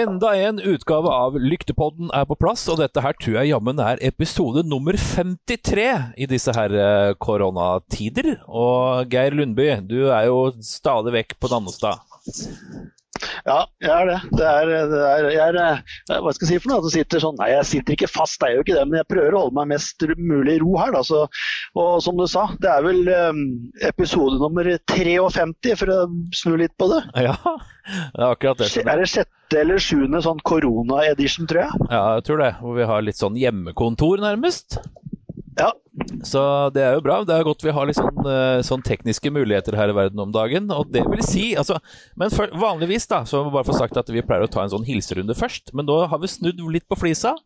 Enda en utgave av Lyktepodden er på plass, og dette her tror jeg jammen er episode nummer 53 i disse her eh, koronatider. Og Geir Lundby, du er jo stadig vekk på Dannestad. Ja, jeg er det. det, er, det er, jeg er, eh, hva skal jeg si for noe? At du sitter sånn, Nei, jeg sitter ikke fast, det er jo ikke det, men jeg prøver å holde meg mest mulig i ro her. Da. Så, og som du sa, det er vel um, episode nummer 53, for å snu litt på det. Ja, det er akkurat det. Er det sjette eller sjuende sånn korona-edition, tror jeg? Ja, jeg tror det. Hvor vi har litt sånn hjemmekontor, nærmest. Ja. Så det er jo bra. Det er godt vi har litt sånn, eh, sånn tekniske muligheter her i verden om dagen. Og det vil si, altså Men for, vanligvis, da, så må vi bare få sagt at vi pleier å ta en sånn hilserunde først. Men nå har vi snudd litt på flisa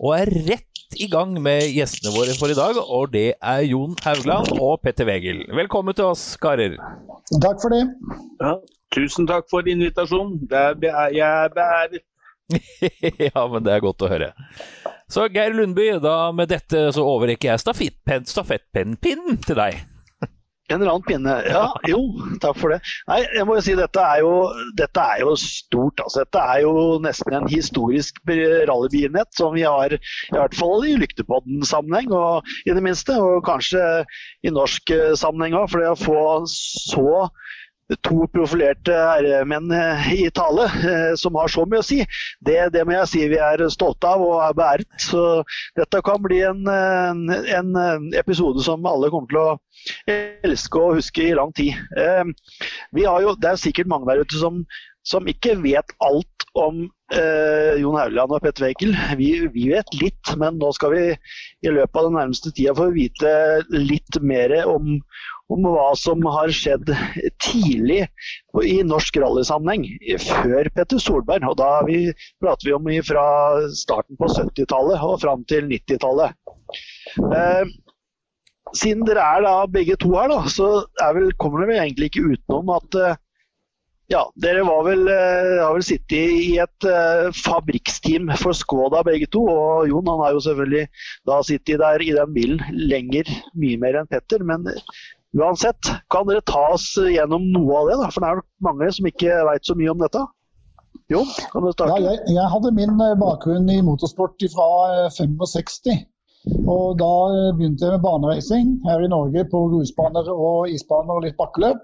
og er rett i gang med gjestene våre for i dag. Og det er Jon Haugland og Petter Wegel. Velkommen til oss, karer. Takk for det. Ja, tusen takk for invitasjonen. Jeg er beæret. ja, men det er godt å høre. Så Geir Lundby, da med dette så overrekker jeg stafettpennpinnen til deg. En eller annen pinne. Ja, jo, takk for det. Nei, jeg må jo si dette er jo, dette er jo stort. Altså. Dette er jo nesten en historisk rallybegivenhet som vi har, i hvert fall i Lyktepodden-sammenheng, og i det minste. Og kanskje i norsk eh, sammenheng òg. For det å få så to profilerte herremenn eh, i tale eh, som har så mye å si. Det, det, må jeg si vi er stolte av og er beæret. Så dette kan bli en, en, episode som alle kommer til å elske og huske i lang tid. Eh, jo, det er sikkert mange der ute som, som ikke vet alt om eh, Jon Haugland og Petter Weikel. Vi, vi, vet litt, men nå skal vi i løpet av den nærmeste tida få vite litt mer om, om hva som har skjedd tidlig i norsk rallysammenheng, før Petter Solberg. Og da vi, prater vi om fra starten på 70-tallet og fram til 90-tallet. Eh, siden dere er da begge to her, da, så vel, kommer dere egentlig ikke utenom at eh, ja, dere vel, eh, har vel sittet i et uh, fabrikksteam for Skoda begge to. Og Jon han har jo selvfølgelig da sittet der i den bilen lenger, mye mer enn Petter. Men Uansett, kan dere ta oss gjennom noe av det? da? For det er mange som ikke veit så mye om dette. Jon, kan du starte? Ja, jeg, jeg, hadde min eh, bakgrunn i motorsport fra 65. Eh, og da eh, begynte jeg med baneracing her i Norge på grusbaner og isbaner og litt bakkeløp.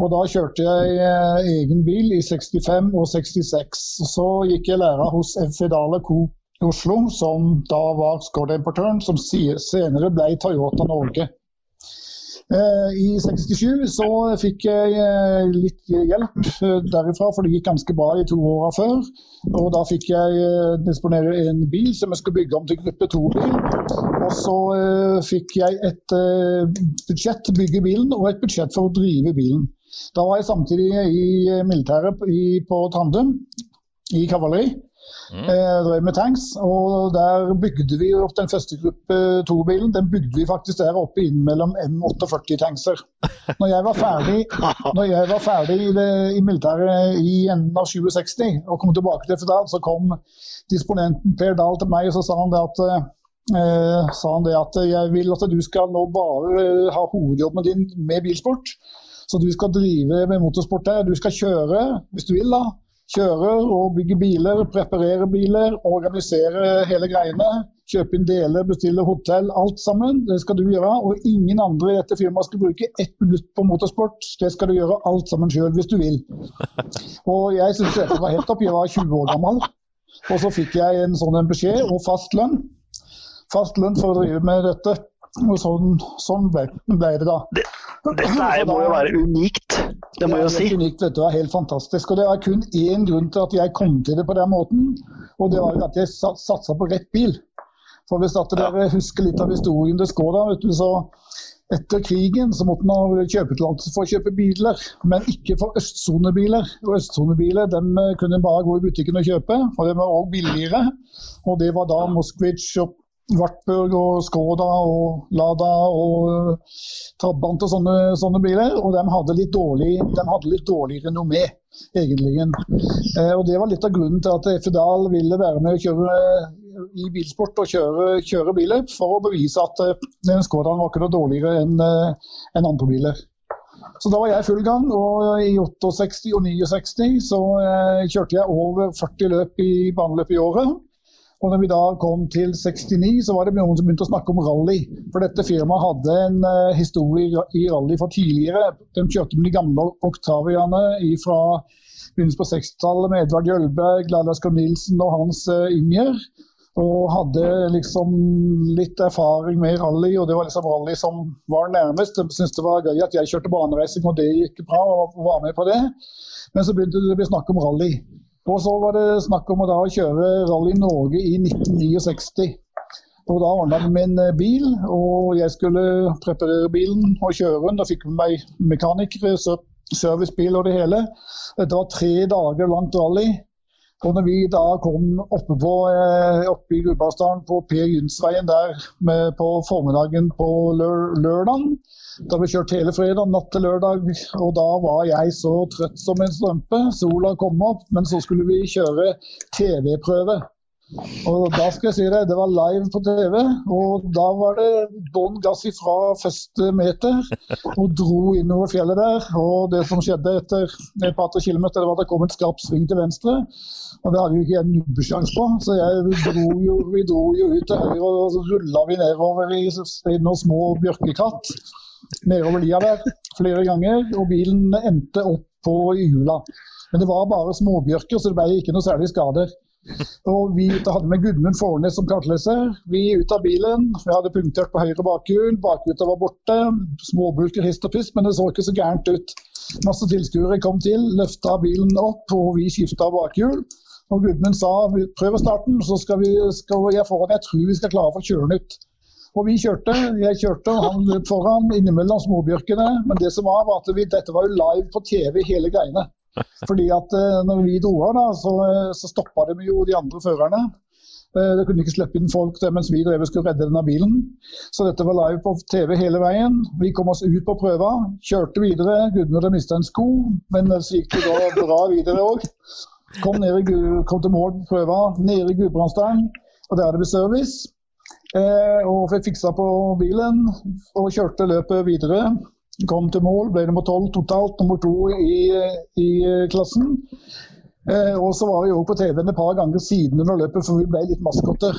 Og da kjørte jeg egen bil i 65 og 66. Så gikk jeg læra hos Fedale Co. Oslo, som da var Skoda-importøren, som senere ble Toyota Norge. Eh, I 67 så fikk jeg eh, litt hjelp eh, derifra, for det gikk ganske bra i to åra før. Og da fikk jeg disponere en bil som jeg skulle bygge om til gruppe 2-bil. Og så fikk jeg et budsjett til å bygge bilen og et budsjett for å drive bilen. Da var jeg samtidig i militæret på Trandum, i kavaleri. Mm. Eh, drev med tanks. Og der bygde vi opp den første gruppe to-bilen. Den bygde vi faktisk der oppe innimellom M48-tankser. Når jeg var ferdig, jeg var ferdig i, det, i, militæret i enden av 2060 og kom tilbake til Fedal, så kom disponenten Per Dahl til meg og så sa han det at Eh, sa han det at jeg vil at du skal nå bare ha hovedjobben din med bilsport. Så du skal drive med motorsport der. Du skal kjøre, hvis du vil, da. Kjører og bygger biler, preparerer biler, organiserer hele greiene. Kjøpe inn deler, bestille hotell, alt sammen. Det skal du gjøre. Og ingen andre i dette firmaet skal bruke ett minutt på motorsport. Det skal du gjøre alt sammen sjøl, hvis du vil. Og jeg syntes dette var helt opp. Jeg var 20 år gammel. Og så fikk jeg en sånn en beskjed og fast lønn. Fast lønn for å drive med dette. Og sånn, sånn ble, ble, det da. Det, dette er, må jo være unikt, det må jeg jo si. Er unikt, vet du, er helt fantastisk. Og det var kun én grunn til at jeg kom til det på den måten, og det var at jeg satsa på rett bil. For hvis at dere husker litt av historien til Skoda, vet du, så etter krigen så måtte man ha kjøpetillatelse for å kjøpe biler, men ikke for østsonebiler. Og Østsonebiler dem eh, kunne bare gå i butikken og kjøpe, og de var også billigere. Og det var da Moskvitsj og Wartburg og Skoda og Lada og Trabant og sånne, sånne, biler. Og de hadde litt dårlig, de hadde litt renommé, egentlig. Eh, og Det var litt av grunnen til at Fedal ville være med å kjøre i bilsport og kjøre, kjøre biler, for å bevise at eh, Skodaen var ikke noe dårligere enn eh, en andre biler. Så da var jeg full gang, og i 68 og 69 så eh, kjørte jeg over 40 løp i baneløp i året. Og når vi da kom til 69, så var det noen som begynte å snakke om rally. For dette firmaet hadde en uh, historie i rally fra tidligere. De kjørte med de gamle Octaviaene fra begynnelsen på 60-tallet med Edvard Jølberg, Lalaskov Nilsen og Hans uh, Inger. Og hadde liksom litt erfaring med rally, og det var liksom rally som var nærmest. De syntes det var gøy at jeg kjørte banereising, og det gikk bra, og var med på det. Men så begynte det å bli snakk om rally. Og så var det snakk om å da kjøre Rally Norge i 1969. Og Da ordna vi med en bil, og jeg skulle preparere bilen og kjøre den. Da fikk vi meg mekanikere, servicebil og det hele. Dette var tre dager langt rally. Og når vi da kom oppe, på, eh, oppe i Gudbrandsdalen på Per Gynsveien der med, på formiddagen på lør lørdag, da vi kjørte hele fredag natt til lørdag, og da var jeg så trøtt som en strømpe. Sola kom opp, men så skulle vi kjøre TV-prøve. Og da skal jeg si det, det var live på TV, og da var det bånn gass ifra første meter. Og dro innover fjellet der. Og det som skjedde etter et par-tre kilometer, var at det kom et skarp sving til venstre. Og det hadde jo ikke jeg nubbesjanse på, så jeg dro jo, vi dro jo ut til høyre og så rulla vi nedover i noen små bjørkekratt nedover lia der flere ganger, og bilen endte opp på hjula. Men det var bare småbjørker, så det ble ikke noe særlig skader. Og Vi hadde med Gudmund Fornes som kartleser. Vi ut av bilen. Vi hadde punktert på høyre bakhjul. Bakruta var borte. Småbulker hist og pust, men det så ikke så gærent ut. Masse tilskuere kom til, løfta bilen opp, og vi skifta bakhjul. Og Gudmund sa prøv å starte den, så skal, vi, skal jeg foran. Jeg tror vi skal klare å få kjøre den ut. Og vi kjørte, jeg kjørte, han foran innimellom småbjørkene. Men det som var, var at vi, dette var jo live på TV hele greiene. Fordi at uh, når vi dro av, da, så, eh, så stoppa de jo de andre førerne. Uh, de kunne ikke slippe inn folk der mens vi drev skulle redde denne bilen. Så dette var live på TV hele veien. Vi kom oss ut på prøva, kjørte videre. Gudene hadde mista en sko, men så gikk det da bra videre òg. Kom, kom, til mål på prøva nede i Gudbrandsdalen, og der hadde vi service. Eh, og fikk fiksa på bilen og kjørte løpet videre. Kom til mål, ble nummer tolv totalt, nummer to i, i klassen. Eh, og så var vi òg på TV-en et par ganger siden under løpet, for vi ble litt maskotter.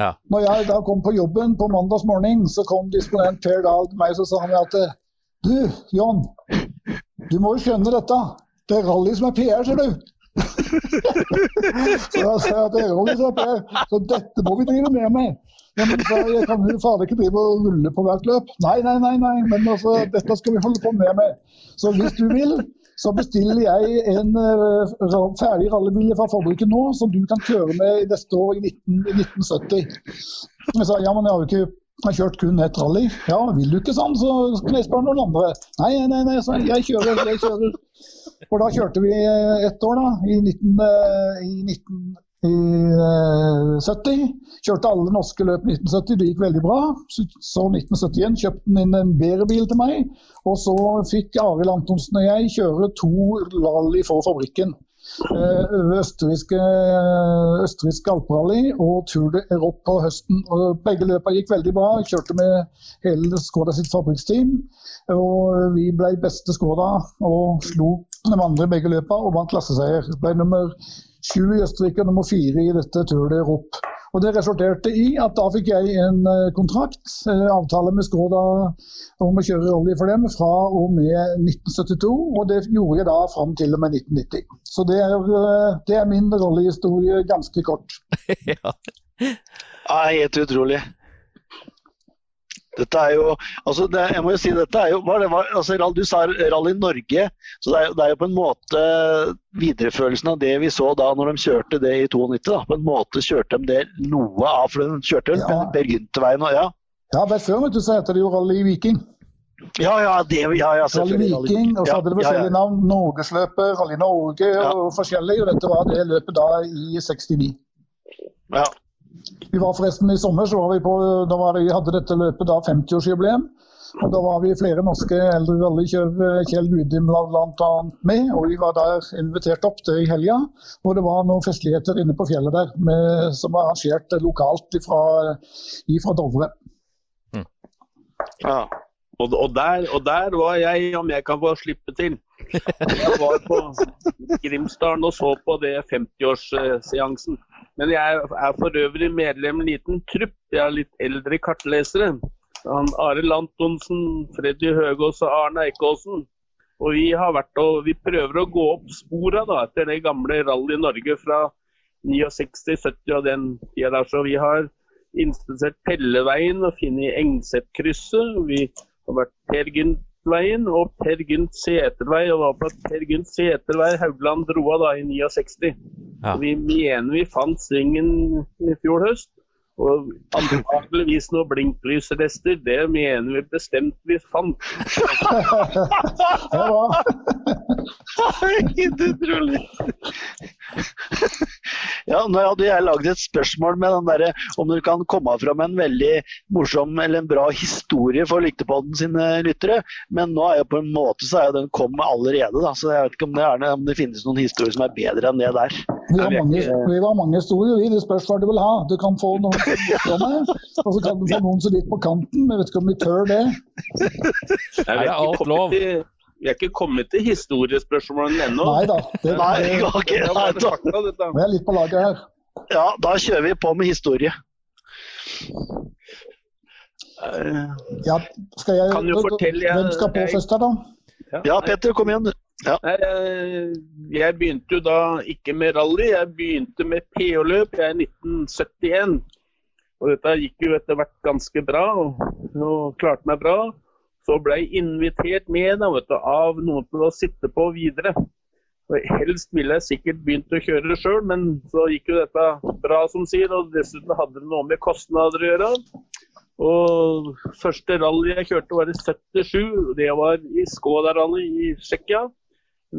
Ja. Når jeg da kom på jobben på mandags morgen, så kom disponent Per Dahl til meg og sa han at du, John, du må jo skjønne dette. Det er rally som er PR, ser du. så da sa jeg at det er rally som er PR, så dette må vi drive mer med. Ja, men jeg kan jo fader ikke drive og rulle på hvert løp. Nei, nei, nei, nei, men altså, dette skal vi holde på med. med. Så hvis du vil, så bestiller jeg en uh, ferdig rallybil fra fabrikken nå, som du kan kjøre med neste år i, 19, 1970. Jeg sa ja, men jeg har jo ikke jeg har kjørt kun ett rally. Ja, vil du ikke sånn, så kan jeg spørre noen andre. Nei, nei, nei, så jeg kjører, jeg kjører. For da kjørte vi ett år, da, i, 19, uh, i 19, i 70. Eh, kjørte alle norske løp 1970, det gikk veldig bra. Så 1971 kjøpte han inn en bedre bil til meg. Og så fikk Arild Antonsen og jeg kjøre to rally for fabrikken. Eh, østerrikske, østerrikske alperally og Tour de Europe på høsten. Og begge løpene gikk veldig bra. Jeg kjørte med hele Skoda sitt fabrikksteam. Og vi ble beste Skoda og slo de andre begge løpene og vant klasseseier. Ble nummer sju i Østerrike og nummer fire i dette Tour de Europe. Og Det resulterte i at da fikk jeg en eh, kontrakt, eh, avtale med Skoda om å kjøre rally for dem fra og med 1972. Og det gjorde jeg da fram til og med 1990. Så det er, eh, det er min rallyhistorie ganske kort. ja. ja, helt utrolig. Dette er jo, altså det, jeg må jo si dette er jo, det var, altså, Du sa Rally Norge. så det er, det er, jo på en måte videreførelsen av det vi så da når de kjørte det i 92. da, På en måte kjørte de det noe av, for de kjørte ja. Bergynterveien og ja. Ja, men før vet du, så heter det jo Rally Viking. Ja, ja, det, ja, ja Rally Viking, og så hadde det forskjellige ja, navn. Norgesløpet, Rally Norge og forskjellig. Og dette var det løpet da i 69. Ja. Vi var forresten I sommer så var vi på, da var det, hadde dette løpet da 50-årsjubileum. og Da var vi flere norske eldre rallykjørere, Kjell Gudim bl.a. med. og Vi var der invitert opp til i helga. hvor Det var noen festligheter inne på fjellet der med, som var arrangert lokalt ifra Dovre. Mm. Ja. Og, og, der, og der var jeg, om jeg kan få slippe til. Jeg var på Grimsdalen og så på det 50-årsseansen. Men jeg er for øvrig medlem i en liten trupp. Jeg er litt eldre kartlesere. Han Arild Antonsen, Freddy Høgås og Arne Eikåsen. Og vi vært og vi prøver å gå opp spora da, etter det gamle Rally Norge fra 69-70 og den tida der. Så vi har inspisert Pelleveien og funnet Engsetkrysset. Vi har vært Per Gynt-veien og Per Gynt Setervei. Og var på Per Gynt Setervei Haugland dro av da i 69. Ja. Vi mener vi fant svingen i fjor høst. Og antakeligvis noen blinklysrester. Det mener vi bestemt vi fant. Det. Helt utrolig. Ja, nå hadde jeg lagd et spørsmål med den derre om du kan komme fram en veldig morsom eller en bra historie for Lyktepodden sine lyttere. Men nå er jo på en måte så er jo den kommet allerede, da. Så jeg vet ikke om det, er, om det finnes noen historier som er bedre enn det der. Vi har mange, vi har mange historier i. Det spørs hva du vil ha. Du kan få noen morsomme, og så kan du få noen så vidt på kanten. Jeg vet ikke om vi tør det. Nei, vi, Er alt ikke lov? kommet til, vi er ikke kommet til historiespørsmålene ennå. Nei da. Det, Nei, det, ok, Det nei, bare da, fakta, dette. vi er litt på laget her. ja, da kjører vi på med historie. Eh, Ja, skal jeg, Kan du fortelle, jeg- Hvem skal på jeg- først her, da? Ja, Petter, kom igjen. Ja. Jeg, jeg begynte jo da ikke med rally, jeg begynte med PH-løp er 1971. Og dette gikk jo etter hvert ganske bra, og, klarte meg bra. Så ble jeg invitert med da, du, av noen til å sitte på videre. Og helst ville jeg sikkert begynt å kjøre sjøl, men så gikk jo dette bra, som sier. Og dessuten hadde det noe med kostnader å gjøre. Og første rally jeg kjørte var i 77. Det var i Skoda-rally i Tsjekkia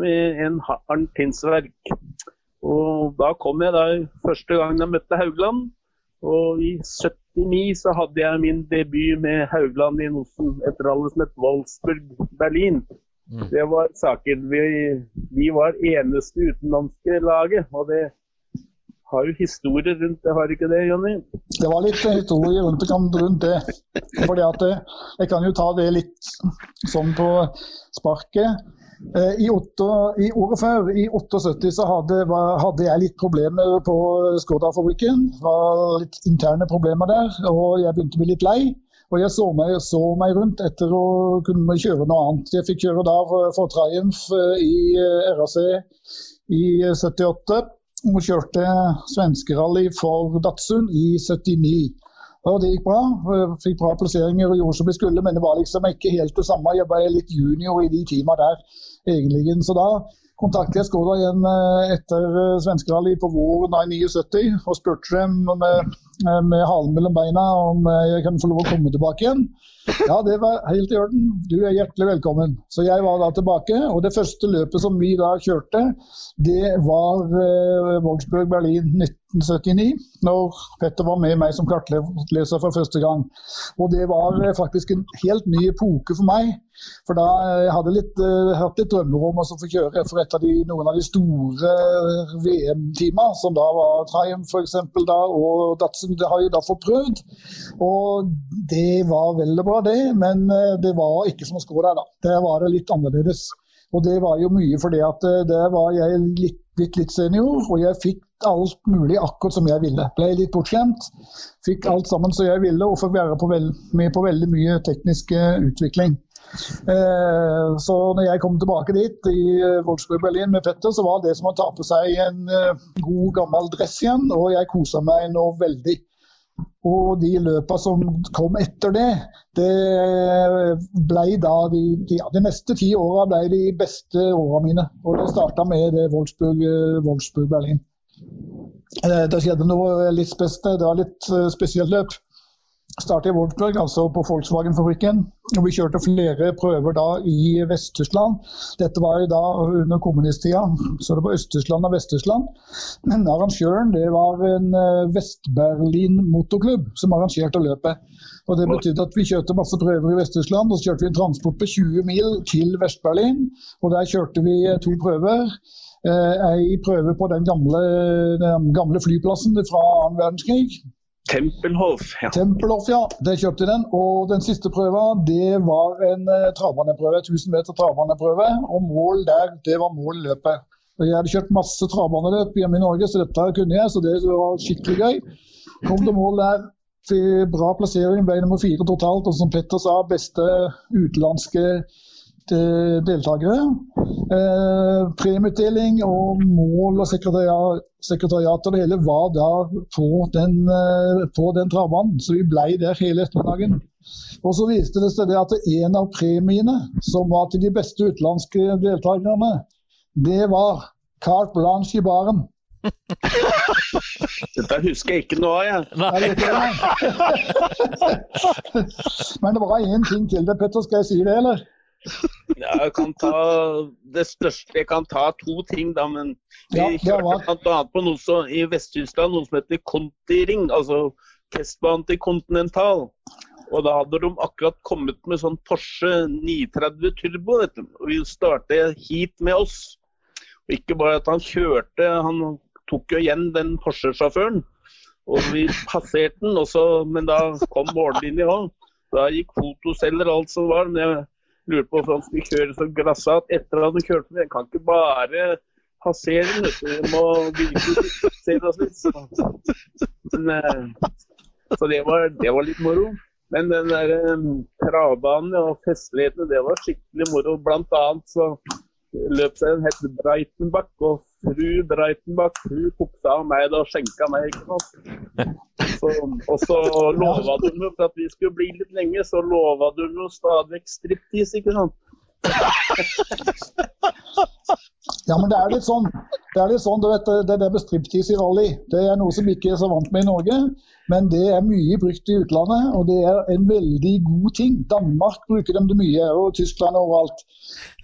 med en Arnt Tinsverk. Og da kom jeg da første gang jeg møtte Haugland. Og i 79 så hadde jeg min debut med Haugland i Nosen, etter alle som het Wolfsburg-Berlin. Mm. Det var saken. Vi, vi var eneste utenlandske laget. Og det har jo historie rundt det, har ikke det, Jonny? Det var litt historie rundt, det. Fordi at eh, Jeg kan jo ta det litt sånn på sparket. Eh, I, 8, I året før, i 78, så hadde, hadde jeg litt problemer på Skoda-fabrikken. Var litt interne problemer der, og jeg begynte å bli litt lei. Og jeg så meg, så meg rundt etter å kunne kjøre noe annet. Jeg fikk kjøre da for, Triumph eh, i RAC i eh, 78. Og kjørte svenskerally for Datsun i 79. Og det gikk bra. Fikk bra plasseringer og gjorde som vi skulle, men det var liksom ikke helt det samme. Jeg ble litt junior i de teama der, egentlig. Så da kontaktet jeg Skoda igjen eh, etter eh, svenskerally på våren i 79 og spurte dem med, eh, med halen mellom beina om jeg kunne få lov å komme tilbake igjen. Ja, det var helt i orden. Du er hjertelig velkommen. Så jeg var da tilbake. Og det første løpet som vi da kjørte, det var eh, Wolfsburg-Berlin 1979. Når Petter var med meg som kartleser for første gang. Og det var eh, faktisk en helt ny epoke for meg. For da eh, hadde jeg litt, eh, hatt litt drømmer om å få kjøre for av de, noen av de store VM-teamene, som da var Triumph f.eks. da, og Datsun. Det har jeg da fått prøvd. Og det var veldig bra, det. Men eh, det var ikke som å score her, da. Det var litt annerledes. Og det var jo mye fordi at det der var jeg litt, litt, litt senior, og jeg fikk alt mulig akkurat som jeg ville. Ble litt bortskjemt. Fikk alt sammen som jeg ville, og fikk være på med på veldig mye teknisk eh, utvikling. Eh, så når jeg kom tilbake dit i eh, Wolfsburg Berlin med Petter, så var det som å ta på seg en eh, god gammel dress igjen, og jeg kosa meg nå veldig. Og de løpa som kom etter det, det ble da de, de, ja, de neste ti åra ble de beste åra mine. Og det starta med det Wolfsburg, Wolfsburg Berlin. Eh, Det skjedde noe litt spesielt, det var litt eh, spesielt løp. Startet i Wolfsburg, altså på Volkswagen-fabrikken. Vi kjørte flere prøver da i Vest-Tyskland. Dette var jo da under kommunisttida, så det var Øst-Tyskland og Vest-Tyskland. Men arrangøren det var en eh, Vest-Berlin motorklubb som arrangerte løpet. Og Det betydde at vi kjørte masse prøver i Vest-Tyskland. og Så kjørte vi en transport på 20 mil til Vest-Berlin. og Der kjørte vi eh, to prøver. Eh, Ei prøve på den gamle, den gamle flyplassen fra annen verdenskrig. Tempelhof, ja. Tempelhof, ja. Det kjøpte den. Og den siste prøven, det var en uh, travbaneprøve. 1000 meter travbaneprøve. Og mål der, det var mål i løpet. Og jeg hadde kjørt masse travbaneløp hjemme i Norge, så dette kunne jeg. Så det var skikkelig gøy. Kom til mål der. til Bra plassering, ble nummer fire totalt. Og som Petter sa, beste utenlandske deltakere. Eh, premieutdeling og mål og sekretariat, sekretariat og det hele var da på den, eh, på den travbanen. Så vi ble der hele ettermiddagen. Og så viste det seg at en av premiene som var til de beste utenlandske deltakerne, det var carte blanche i baren. Dette husker jeg ikke noe av, jeg. Nei. Men det var én ting til det, Petter. Skal jeg si det, eller? Jeg kan ta det største Jeg kan ta to ting, da. Men vi Ja, kjørte bl.a. på noe så, i Vest-Tyskland noe som heter Conti-ring, altså testbanen til Continental. Og da hadde de akkurat kommet med sånn Porsche 930 Turbo. Dette. Og vi startet hit med oss. Og ikke bare at han kjørte, han tok jo igjen den Porsche-sjåføren. Og vi passerte den, også, men da kom mållinja òg. Da gikk fotoceller og alt som var. Men jeg lurte på hvorfor han skulle kjøre så glassat etter at han kjørte den, kan ikke bare passere den, vet du. Må se oss litt. Så, det, var, det var litt moro. Men den der eh, travbanen og festlighetene, det var skikkelig moro. Blant annet så løpsserien het Breitenbakk, og fru Breitenbakk hun tok seg av meg da og skjenka meg. ikke sant? Så, og så lova du meg, for at vi skulle bli litt lenge, så lova du meg stadig vekk striptease, ikke sant? Ja, men det er litt sånn. Det er litt sånn, du vet, det der med striptease i rally, det er noe som ikke er så vant med i Norge. Men det er mye brukt i utlandet, og det er en veldig god ting. Danmark bruker dem det mye, og Tyskland overalt.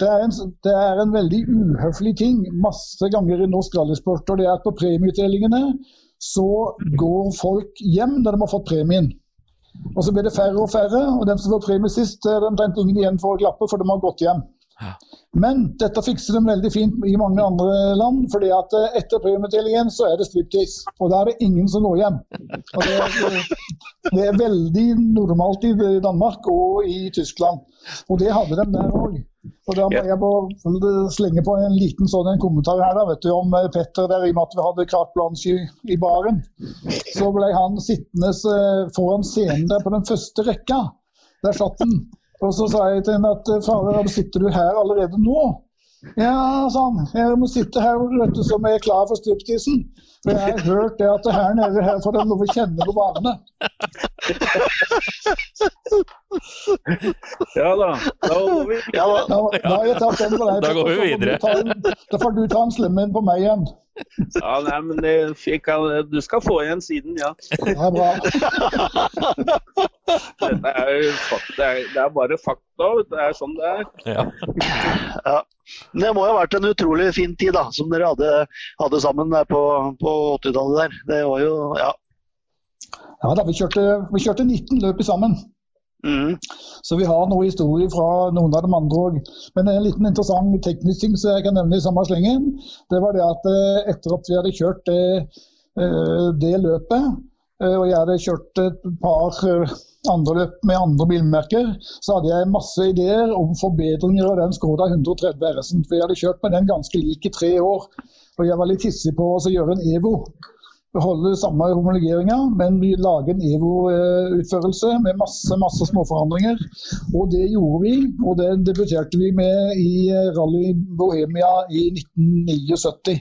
Det er, en, det er en veldig uhøflig ting masse ganger i norsk rallysport. og det er at På premieutdelingene så går folk hjem når de har fått premien. Og så blir det færre og færre, og den som får premie sist, det er omtrent ingen igjen for å klappe, for de har gått hjem. Men dette fikser de veldig fint i mange andre land, fordi at eh, etter premieutdelingen så er det striptease. Og da er det ingen som går hjem. Og det, er, det er veldig normalt i Danmark og i Tyskland. Og det hadde de der òg. Og da jeg må slenge på en liten sånn en kommentar her da, vet du, om eh, Petter der, i og med at vi hadde carte blanche i, i baren. Så ble han sittende eh, foran scenen der på den første rekka. Der satt han. Og så sa jeg til henne at fader, sitter du her allerede nå? Ja, sånn. Jeg må sitte her vet du, som jeg er klar for striptisen. For jeg har hørt det at det her nede her får de lov å kjenne på varene. Ja da. Da går vi. Ja, da. Da, da har jeg tatt den på deg. Da går vi videre. ta Da får du ta en slemmen på meg igjen. Ja, nei, men det fikk han, du skal få igjen siden, ja. Det er bra. Dette er, det er, det er bare fakta. Det er sånn det er. Ja. Ja. Men Det må jo ha vært en utrolig fin tid da, som dere hadde, hadde sammen der på, på 80-tallet der. Det var jo, ja. Ja da, vi kjørte, vi kjørte 19 løp sammen. Mm. Så vi har noe historie fra noen av de andre òg. Men en liten interessant teknisk ting som jeg kan nevne i samme slengen, det var det at eh, etter at vi hadde kjørt det, eh, det løpet, og jeg hadde kjørt et par eh, andre løp med andre bilmerker, så hadde jeg masse ideer om forbedringer av den Skoda 130 RS-en. For jeg hadde kjørt med den ganske lik i tre år, og jeg var litt hissig på å gjøre en EVO beholde samme homologeringa, men vi lager en EVO-utførelse med masse masse småforandringer. Og det gjorde vi, og det debuterte vi med i eh, Rally Bohemia i 1979.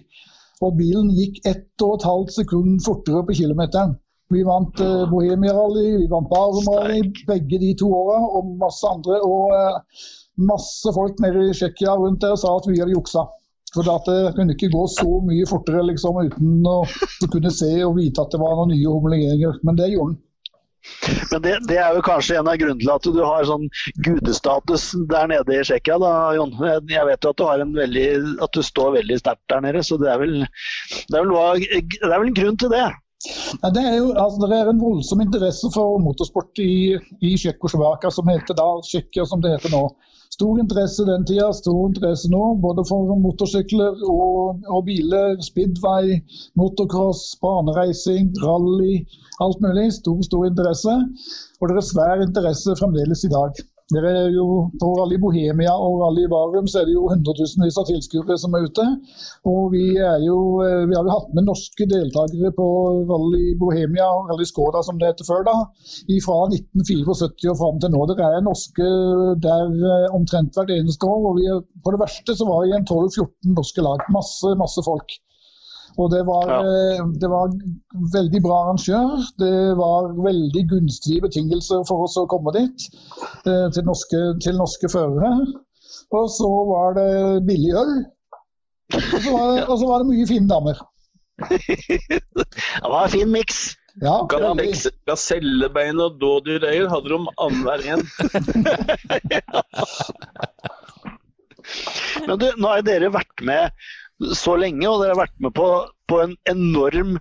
Og bilen gikk ett og et halvt sekund fortere på kilometeren. Vi vant uh, Bohemia Rally, vi vant Barum Rally begge de to åra, og masse andre. Og uh, masse folk nede i Tsjekkia rundt der sa at vi hadde juksa. For at det kunne ikke gå så mye fortere liksom, uten å, kunne se og vite at det var noen nye homologeringer. Men det gjorde den. Men det, det er jo kanskje en av grunnene til at du har sånn gudestatus der nede i Tsjekkia, da, Jon. Jeg vet jo at du, har en veldig, at du står veldig sterkt der nede, så det er vel, det er vel, det er vel en grunn til det. Nei, det, er jo, altså, det er en voldsom interesse for motorsport i, i Tsjekkoslovakia, som heter da Tsjekkia, som det heter nå. Stor interesse den tida, stor interesse nå. Både for motorsykler og, og biler. Speedway, motocross, banereising, rally. Alt mulig. Stor, stor interesse. Og det er svær interesse fremdeles i dag. Det er jo På Rally Bohemia og Rally Varum så er det jo hundretusenvis av tilskuere som er ute. Og vi, er jo, eh, vi har jo hatt med norske deltakere på Rally Bohemia og Rally Skoda som det heter før da, fra 1974 og fram til nå. Det er norske der eh, omtrent hvert eneste år. og vi, På det verste så var vi en 12-14 norske lag. Masse, masse folk. Og det var, ja. Eh, det var veldig bra arrangør. Det var veldig gunstige betingelser for oss å komme dit, eh, til norske, til norske førere. Og så var det billig øl. Og så var, og så var det mye fine damer. det var en fin miks. Ja, Gasellebein og dådyrøyer hadde de annenhver en. Men du, nå har dere vært med så lenge, og dere har vært med på, på en enorm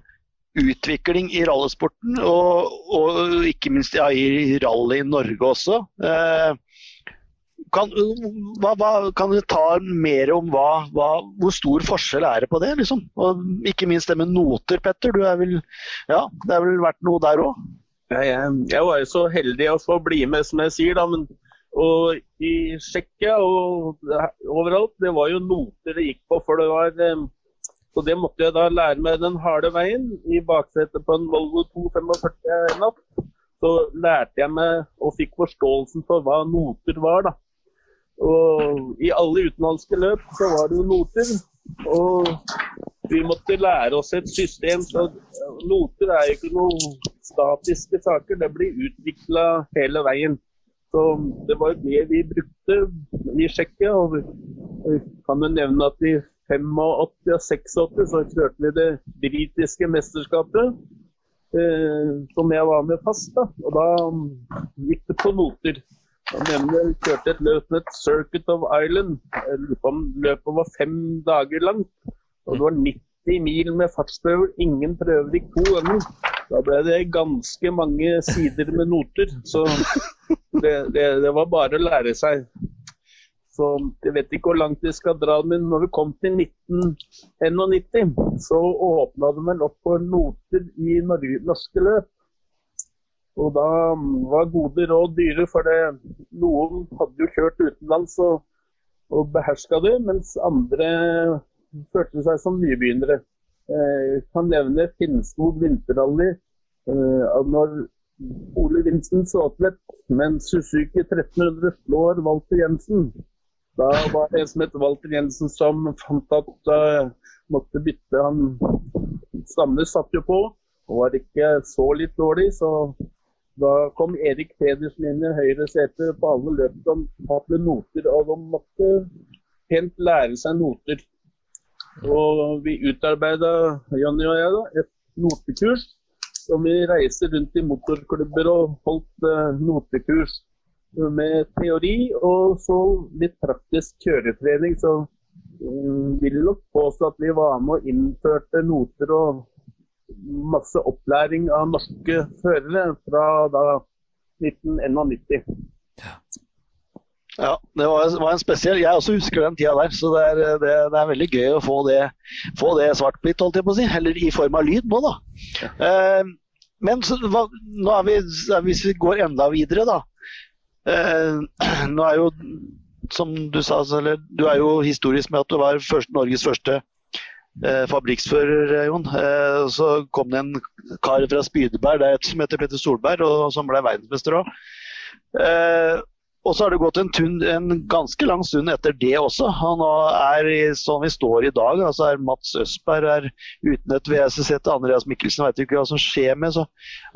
utvikling i rallysporten, og, og, ikke minst ja, i rally i Norge også. Eh, kan, hva, hva, kan, du ta mer om hva, hvor stor forskjell er det på det? Liksom? Og ikke minst det med noter, Petter. Du er vel, ja, det har vel vært noe der òg? Jeg, jeg, var jo så heldig å få bli med, som jeg sier. da, men og i Tsjekkia og overalt, det var jo noter det gikk på. for det var eh, Så det måtte jeg da lære meg den harde veien. I baksetet på en Volvo 245 natt så lærte jeg meg og fikk forståelsen for hva noter var. da. Og i alle utenlandske løp så var det jo noter. Og vi måtte lære oss et system. Så noter er jo ikke noen statiske saker. Det blir utvikla hele veien. Så Det var det vi brukte i Tsjekkia. og Vi kan jo nevne at i 85 og 86 så kjørte vi det britiske mesterskapet. Eh, som jeg var med fast. da, og Da gikk det på noter. Da kjørte et løp med Circuit of Island. Løpet var fem dager langt. Og det var 90 mil med fartsprøver. Ingen prøver gikk to ganger. Da ble det ganske mange sider med noter. Så det, det, det, var bare å lære seg. Så jeg vet ikke hvor langt vi skal dra, men når vi kom til 1991, så åpna det vel opp for noter i norske løp. Og da var gode råd dyre, for det, noen hadde jo kjørt utenlands og, og beherska det, mens andre følte seg som nybegynnere. Jeg eh, kan nevne Finnskog vinterrally. Eh, når Ole Vincent Saatvedt med en Suzuki 1300 slår Walter Jensen. Da var det en som het Walter Jensen som fant at uh, måtte bytte. Han Stamnes satt jo på og var ikke så litt dårlig, så da kom Erik Pedersen inn i høyre sete på alle løp De hadde noter. Og de måtte helt lære seg noter. Og vi utarbeida, Jonny og jeg, da, et notekurs. Som vi reiste rundt i motorklubber og holdt uh, notekurs med teori og så litt praktisk kjøretrening. Så um, vil nok påstå at vi var med og innførte noter og masse opplæring av norske førere fra da 1991. Ja, det var, var, en spesiell Jeg også husker den tida der. Så det er, det, det er veldig gøy å få det, få det svart-hvitt, holdt jeg på å si. Eller i form av lyd nå, da. Ja. Eh, men så, hva, nå er vi, hvis vi går enda videre, da. Eh, nå er jo, som du sa, eller, du er jo historisk med at du var først, Norges første eh, fabrikksfører, Jon. Eh, så kom det en kar fra Spydeberg der, som heter Petter Solberg, og som ble verdensmester òg. Og så har det gått en, tun, en, ganske lang stund etter det også. Han er som vi står i dag, altså er Mats Østberg er uten et VSC til Andreas Mikkelsen. Vet ikke hva som skjer med. Så,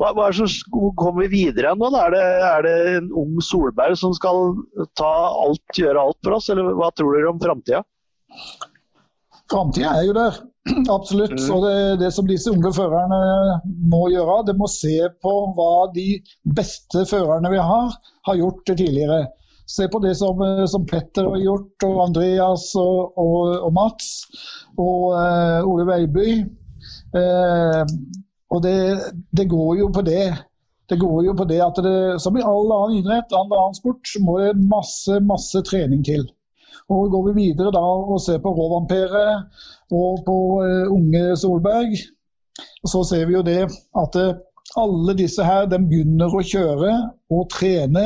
hva, hva er det som kommer vi videre nå? Er det, er det, en ung Solberg som skal ta alt, gjøre alt for oss, eller hva tror dere om framtida? Framtida er jo der, absolutt. Mm. Og det, det, som disse unge førerne må gjøre, det må se på hva de beste førerne vi har, har gjort tidligere. Se på det som, som Petter har gjort, og Andreas og, og, og Mats og uh, Ole Veiby. Uh, Og det, det, går jo på det. Det går jo på det at det, som i all annen idrett, all annen sport, så må det masse, masse trening til. Og Går vi videre da og ser på Råvampere og på uh, unge Solberg, så ser vi jo det at uh, alle disse her de begynner å kjøre og trene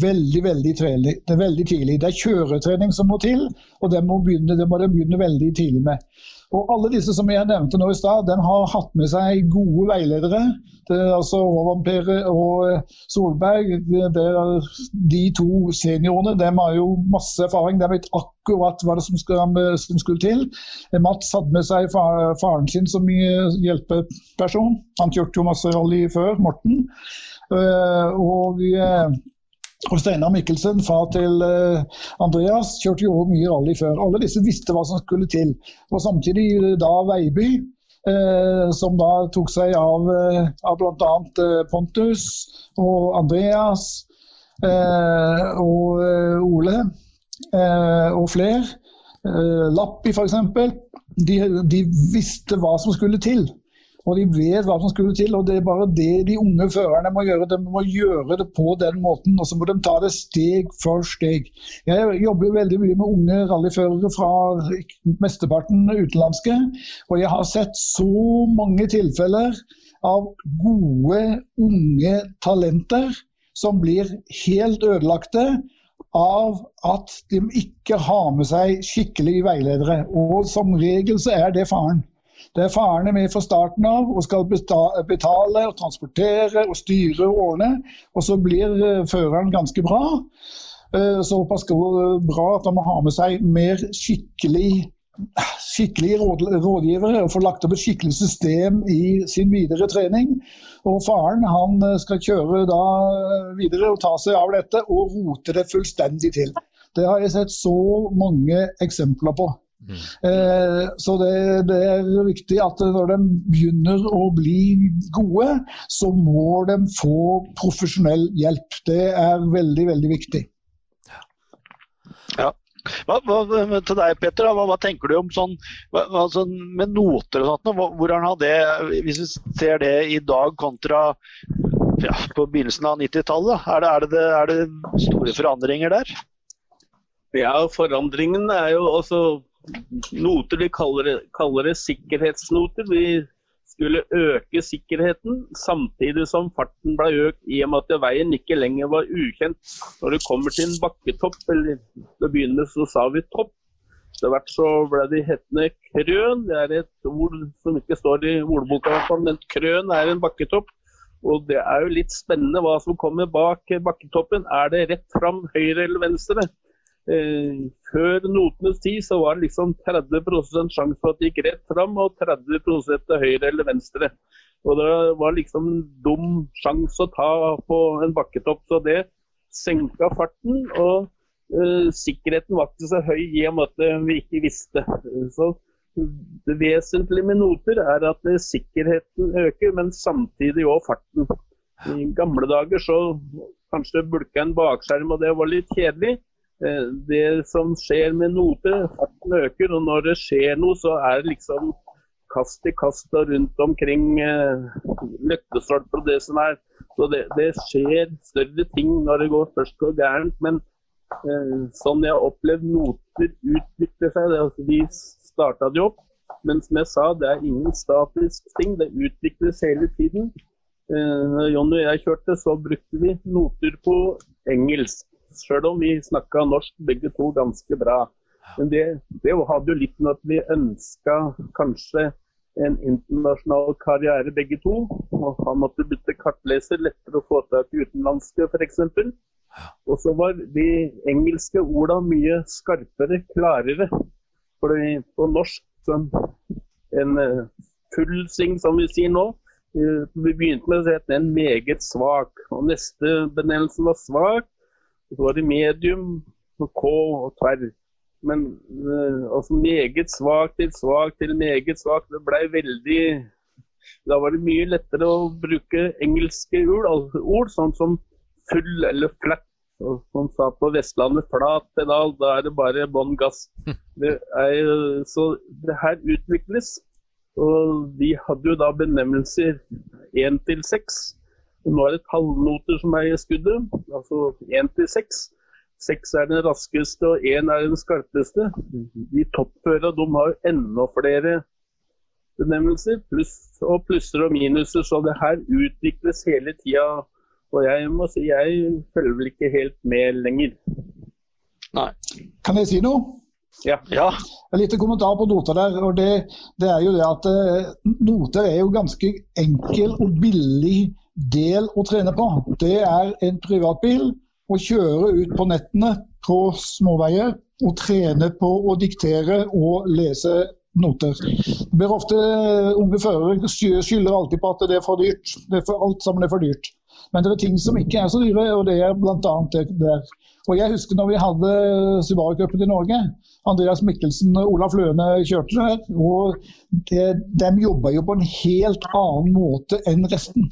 veldig veldig tidlig. Det veldig tidlig. Det er kjøretrening som må til, og det må, begynne, det må de begynne veldig tidlig med. Og Alle disse som jeg nevnte nå i stad, har hatt med seg gode veiledere. Det er altså Rovampere og eh, Solberg. Er, de to seniorene de har jo masse erfaring. De vet akkurat hva som, skal, som skulle til. Mats hadde med seg faren sin som hjelpeperson. Han kjørte jo masse rally før, Morten. Eh, og og Steinar Mikkelsen, far til uh, Andreas, kjørte jo mye rally før. Alle disse visste hva som skulle til. Og Samtidig da Veiby, uh, som da tok seg av, uh, av bl.a. Uh, Pontus og Andreas og Ole og flere. Lappi f.eks. De, de visste hva som skulle til. Og de vet hva som skulle til. og Det er bare det de unge førerne må gjøre. De må gjøre det på den måten. Og så må de ta det steg for steg. Jeg jobber veldig mye med unge rallyførere fra mesteparten utenlandske. Og jeg har sett så mange tilfeller av gode, unge talenter som blir helt ødelagte av at de ikke har med seg skikkelige veiledere. Og som regel så er det faren. Det er farene med fra starten av og skal betale og transportere og styre og ordne. Og så blir eh, føreren ganske bra. Eh, såpass bra at han må ha med seg mer skikkelig skikkelige rådgivere og få lagt opp et skikkelig system i sin videre trening. Og Faren han eh, skal kjøre da videre og ta seg av dette og rote det fullstendig til. Det har jeg sett så mange eksempler på. Mm. Eh, så det, det, er viktig at når de begynner å bli gode, så må de få profesjonell hjelp. Det er veldig, veldig viktig. Ja. Hva, hva, til deg, Petter, hva, hva, tenker du om sånn altså, med noter og sånt? Hvordan har det, hvis vi ser det i dag kontra ja, på begynnelsen av 90-tallet, er, er, er, det store forandringer der? Ja, forandringen er jo også noter de kaller det, kaller det sikkerhetsnoter. Vi skulle øke sikkerheten, samtidig som farten ble økt i og med at veien ikke lenger var ukjent. Når det kommer til en bakketopp, eller til å begynne så sa vi topp, etter hvert så ble de hetende krøn. Det er et ord som ikke står i ordboka, men krøn er en bakketopp. Og det er jo litt spennende hva som kommer bak bakketoppen. Er det rett fram, høyre eller venstre? Eh, før notenes tid så var det liksom 30% sjanse for at det gikk rett fram, og 30% til høyre eller venstre. Og Det var liksom en dum sjanse å ta på en bakketopp. Så det senka farten. Og eh, sikkerheten var ikke så høy i og med at vi ikke visste. Så det vesentlige med noter er at sikkerheten øker, men samtidig òg farten. I gamle dager så kanskje bulka en bakskjerm, og det var litt kjedelig. Eh, det som skjer med noter, farten øker. Og når det skjer noe, så er det liksom kast i kast og rundt omkring eh, løktestolper og det som er. Så det, det, skjer større ting når det går først går gærent. Men eh, sånn jeg har opplevd noter utvikle seg det, altså, Vi starta det opp, men som jeg sa, det er ingen statisk ting. Det utvikles hele tiden. Eh, Jonny og jeg kjørte, så brukte vi noter på engelsk sjøl om vi snakka norsk begge to ganske bra. Men det, det hadde jo litt med at vi ønska kanskje en internasjonal karriere begge to. Og han måtte bytte kartleser, lettere å få tak i utenlandske f.eks. Og så var de engelske orda mye skarpere, klarere. For på norsk sånn, en fullsing full sing, som vi sier nå, uh, vi begynte med å si at den meget svak. Og neste benevnelse var svak. Var det medium, K og tverr. Men uh, altså meget svak til svak til meget svak. Det blei veldig Da var det mye lettere å bruke engelske ord, altså ord sånn som full eller flat. Og som sa på Vestlandet, flat pedal, da er det bare bånn gass. Det er, så det her utvikles. Og de hadde jo da benevnelser én til seks. Nå er det tallnoter som er i skuddet, altså én til seks. Seks er den raskeste, og én er den skarpeste. De toppføra de har enda flere benevnelser, pluss og plusser og minuser, så det her utvikles hele tida. Og jeg må si jeg følger vel ikke helt med lenger. Nei. Kan jeg si noe? Ja. Ja. En liten kommentar på noter der. og det, det er jo det at eh, Noter er jo ganske enkel og billig del å trene på. Det er en privatbil å kjøre ut på nettene på småveier og trene på å diktere og lese noter. Det blir ofte Unge førere skylder alltid på at det er for dyrt. Det er for, alt sammen er for dyrt. Men det er ting som ikke er så dyre, og det er bl.a. det der. Og jeg husker når vi hadde Subaru-cupen i Norge. Andreas Mikkelsen og Olaf Løne kjørte der. Og det, de jobba jo på en helt annen måte enn resten.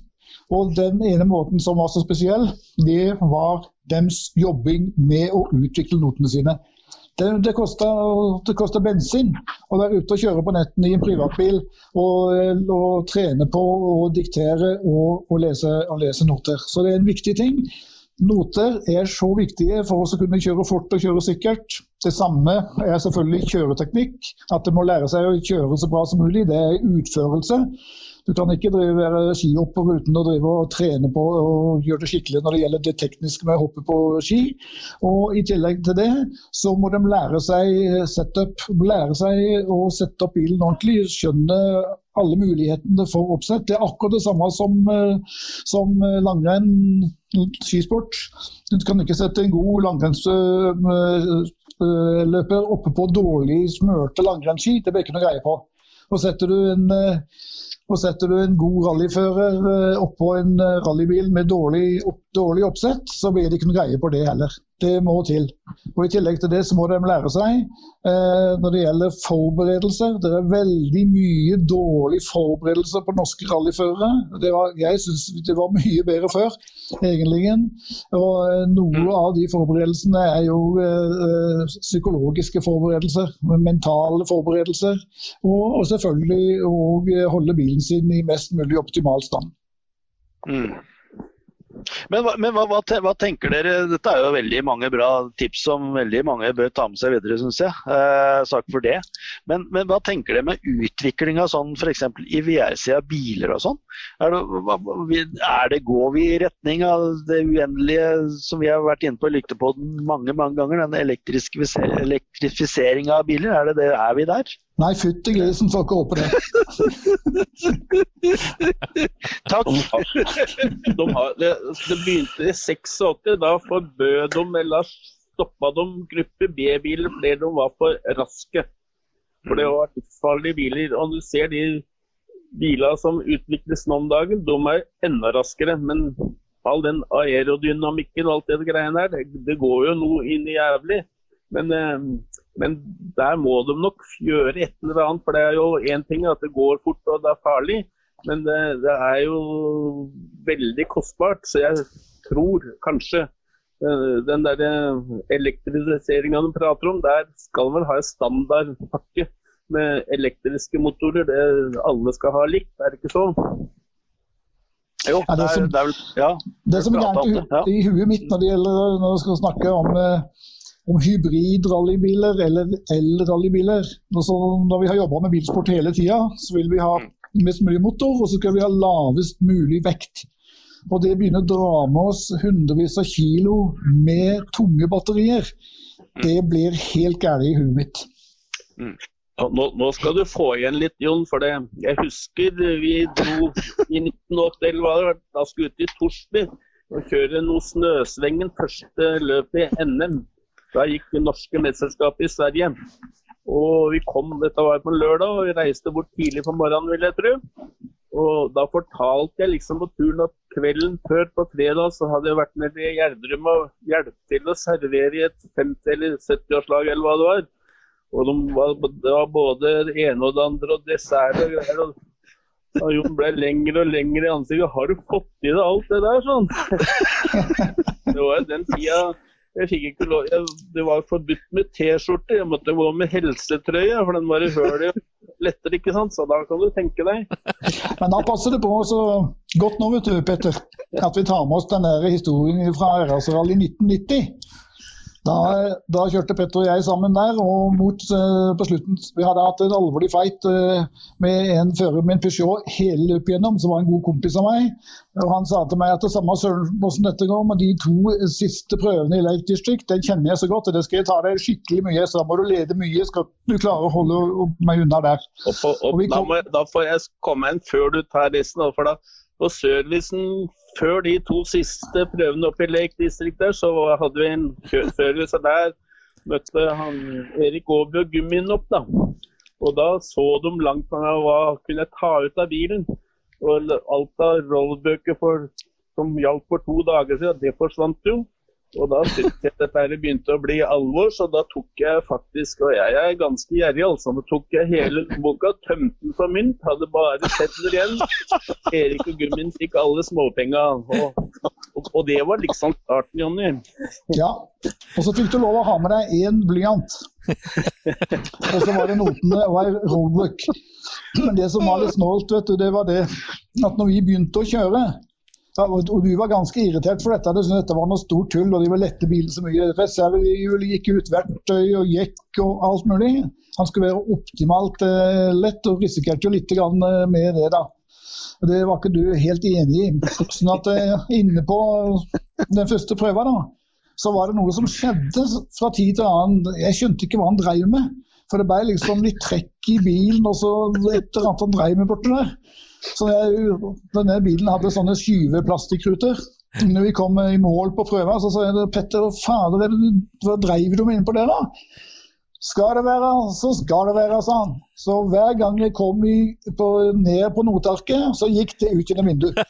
Og den ene måten som var så spesiell, det var deres jobbing med å utvikle notene sine. Det, det koster bensin å være ute og kjøre på nettene i en privatbil og, og trene på å diktere og, og, lese, og lese noter. Så det er en viktig ting. Noter er så viktige for oss å kunne kjøre fort og kjøre sikkert. Det samme er selvfølgelig kjøreteknikk. At det må lære seg å kjøre så bra som mulig. Det er utførelse. Du kan ikke drive være skihopper uten å drive og trene på og gjøre det skikkelig når det gjelder det tekniske med å hoppe på ski. Og I tillegg til det så må de lære seg setup, lære seg å sette opp bilen ordentlig. Skjønne alle mulighetene for oppsett. Det er akkurat det samme som, eh, som langrenn, skisport. Du kan ikke sette en god langrennsløper oppe på dårlig smørte langrennsski. Det blir ikke noe greie på. Og setter du en eh, og setter du en god rallyfører eh, oppå en eh, rallybil med dårlig, dårlig oppsett, så blir det ikke noe greie på det heller. Det må til. Og I tillegg til det så må de lære seg eh, når det gjelder forberedelser. Det er veldig mye dårlig forberedelser på norske rallyførere. Det var, jeg syns det var mye bedre før, egentlig. Og eh, noe av de forberedelsene er jo eh, psykologiske forberedelser, mentale forberedelser. Og, og selvfølgelig å holde bilen sin i mest mulig optimal stand. Mm. Men, men hva, hva, tenker dere? Dette er jo veldig mange bra tips som veldig mange bør ta med seg videre, syns jeg. Eh, sak for det. Men, men hva tenker dere med utvikling av sånn f.eks. i VR-sida biler og sånn? Er det, er det, går vi i retning av det uendelige som vi har vært inne på i Lyktepoden mange mange ganger, den elektrifise- elektrifiseringa av biler? Er, det det, er vi der? Nei, fytti grisen, så ikke håpe det. Takk. De har, det, det begynte i 86. Da forbød de eller stoppa de gruppe B-biler fordi de var for raske. For det var livsfarlige biler. Og du ser de bilene som utvikles nå om dagen, de er enda raskere. Men all den aerodynamikken og alt det greiene her, det, det går jo noe inn i jævlig. Men, eh, men der må de nok gjøre et eller annet. For det er jo én ting at det går fort og det er farlig. Men det, det er jo veldig kostbart, så jeg tror kanskje eh, den der elektrifiseringa de prater om, der skal vel ha en standardpakke med elektriske motorer. Det alle skal ha likt, er det ikke så? Jo, Ja, det det er, som- det er vel Ja. Det som er gærent i, ja. i huet mitt når det gjelder når vi skal snakke om, eh, om hybrid-rallybiler eller el-rallybiler Når vi har jobba med bilsport hele tida, så vil vi ha mest mulig motor, og så skal vi ha lavest mulig vekt. Og det begynner å dra med oss hundrevis av kilo med tunge batterier. Det blir helt gærent i huet mitt. Nå, nå skal du få igjen litt, Jon. For det. jeg husker vi dro i 1980 eller hva det var, da skulle vi ut i Torsby og kjøre noe Snøsvengen, første løpet i NM. Da gikk det norske mesterskapet i Sverige. Og vi kom, dette var på en lørdag, og vi reiste bort tidlig på morgenen, vil jeg tro. Og da fortalte jeg liksom på turen at kvelden før på fredag så hadde jeg vært nede i Gjerdrum og hjulpet til å servere i et 50- eller 70-årslag eller hva det var. Og de var, det var både det ene og det andre og dessert og greier. Og, og Jon ble lengre og lengre i ansiktet. Har du fått i deg alt det der, sånn? Det var jo den tida jeg fikk ikke lov jeg, Det var forbudt med T-skjorte. Jeg måtte gå med helsetrøye, for den var i høl lettere, ikke sant. Så da kan du tenke deg. Men da passer det på så godt nå, vet du, Petter, at vi tar med oss den der historien fra RS-rally 1990. Da, da, kjørte Petter og jeg sammen der, og mot uh, på slutten Vi hadde hatt en alvorlig fight uh, med en fører med en Peugeot hele løpet gjennom, som var en god kompis av meg. Og Han sa til meg at det samme søren hvordan dette går, men de to siste prøvene i Lake District den kjenner jeg så godt, og det skal jeg ta deg skikkelig mye. Så da må du lede mye, skal du klare å holde meg unna der. Opp, opp, kom... da, må, da, får jeg komme inn før du tar resten, for da på servicen før de to siste prøvene oppe i Lake District der, så hadde vi en service der møtte han Erik Aaby Gummien opp. da. Og da så de langt på meg hva kunne ta ut av bilen. Og alt av rollbøker som gjaldt for to dager siden, det forsvant jo. Og da syntes jeg dette begynte å bli alvor, så da tok jeg faktisk, og jeg er ganske gjerrig, altså, da tok jeg hele boka, tømte den for mynt, hadde bare sedler igjen. Erik og Gummin fikk alle småpenga. Og, og, og, det var liksom starten, Jonny. Ja, og så fikk du lov å ha med deg én blyant. og så var det notene og ei roadbook. Men det som var litt snålt, vet du, det var det at når vi begynte å kjøre ja, og du var ganske irritert for dette. Du dette var noe stort tull, og de ville lette bilen så mye. Reservehjul gikk ut, verktøy og jekk og alt mulig. Han skulle være optimalt eh, lett, og risikerte jo litt eh, med det, da. Det var ikke du helt enig i. Sånn at eh, inne på den første prøva, da, så var det noe som skjedde fra tid til annen. Jeg skjønte ikke hva han drev med. For det ble liksom litt trekk i bilen, og så et eller annet han dreiv med borte der. Så jeg, denne bilen hadde sånne skyveplastikkruter. Når vi kom i mål på prøva, så sa jeg Petter, fader, hva dreiv du med inn på det, da? Skal det være, så skal det være, sa han. Så hver gang jeg kom i, på, ned på notarket, så gikk det ut gjennom vinduet.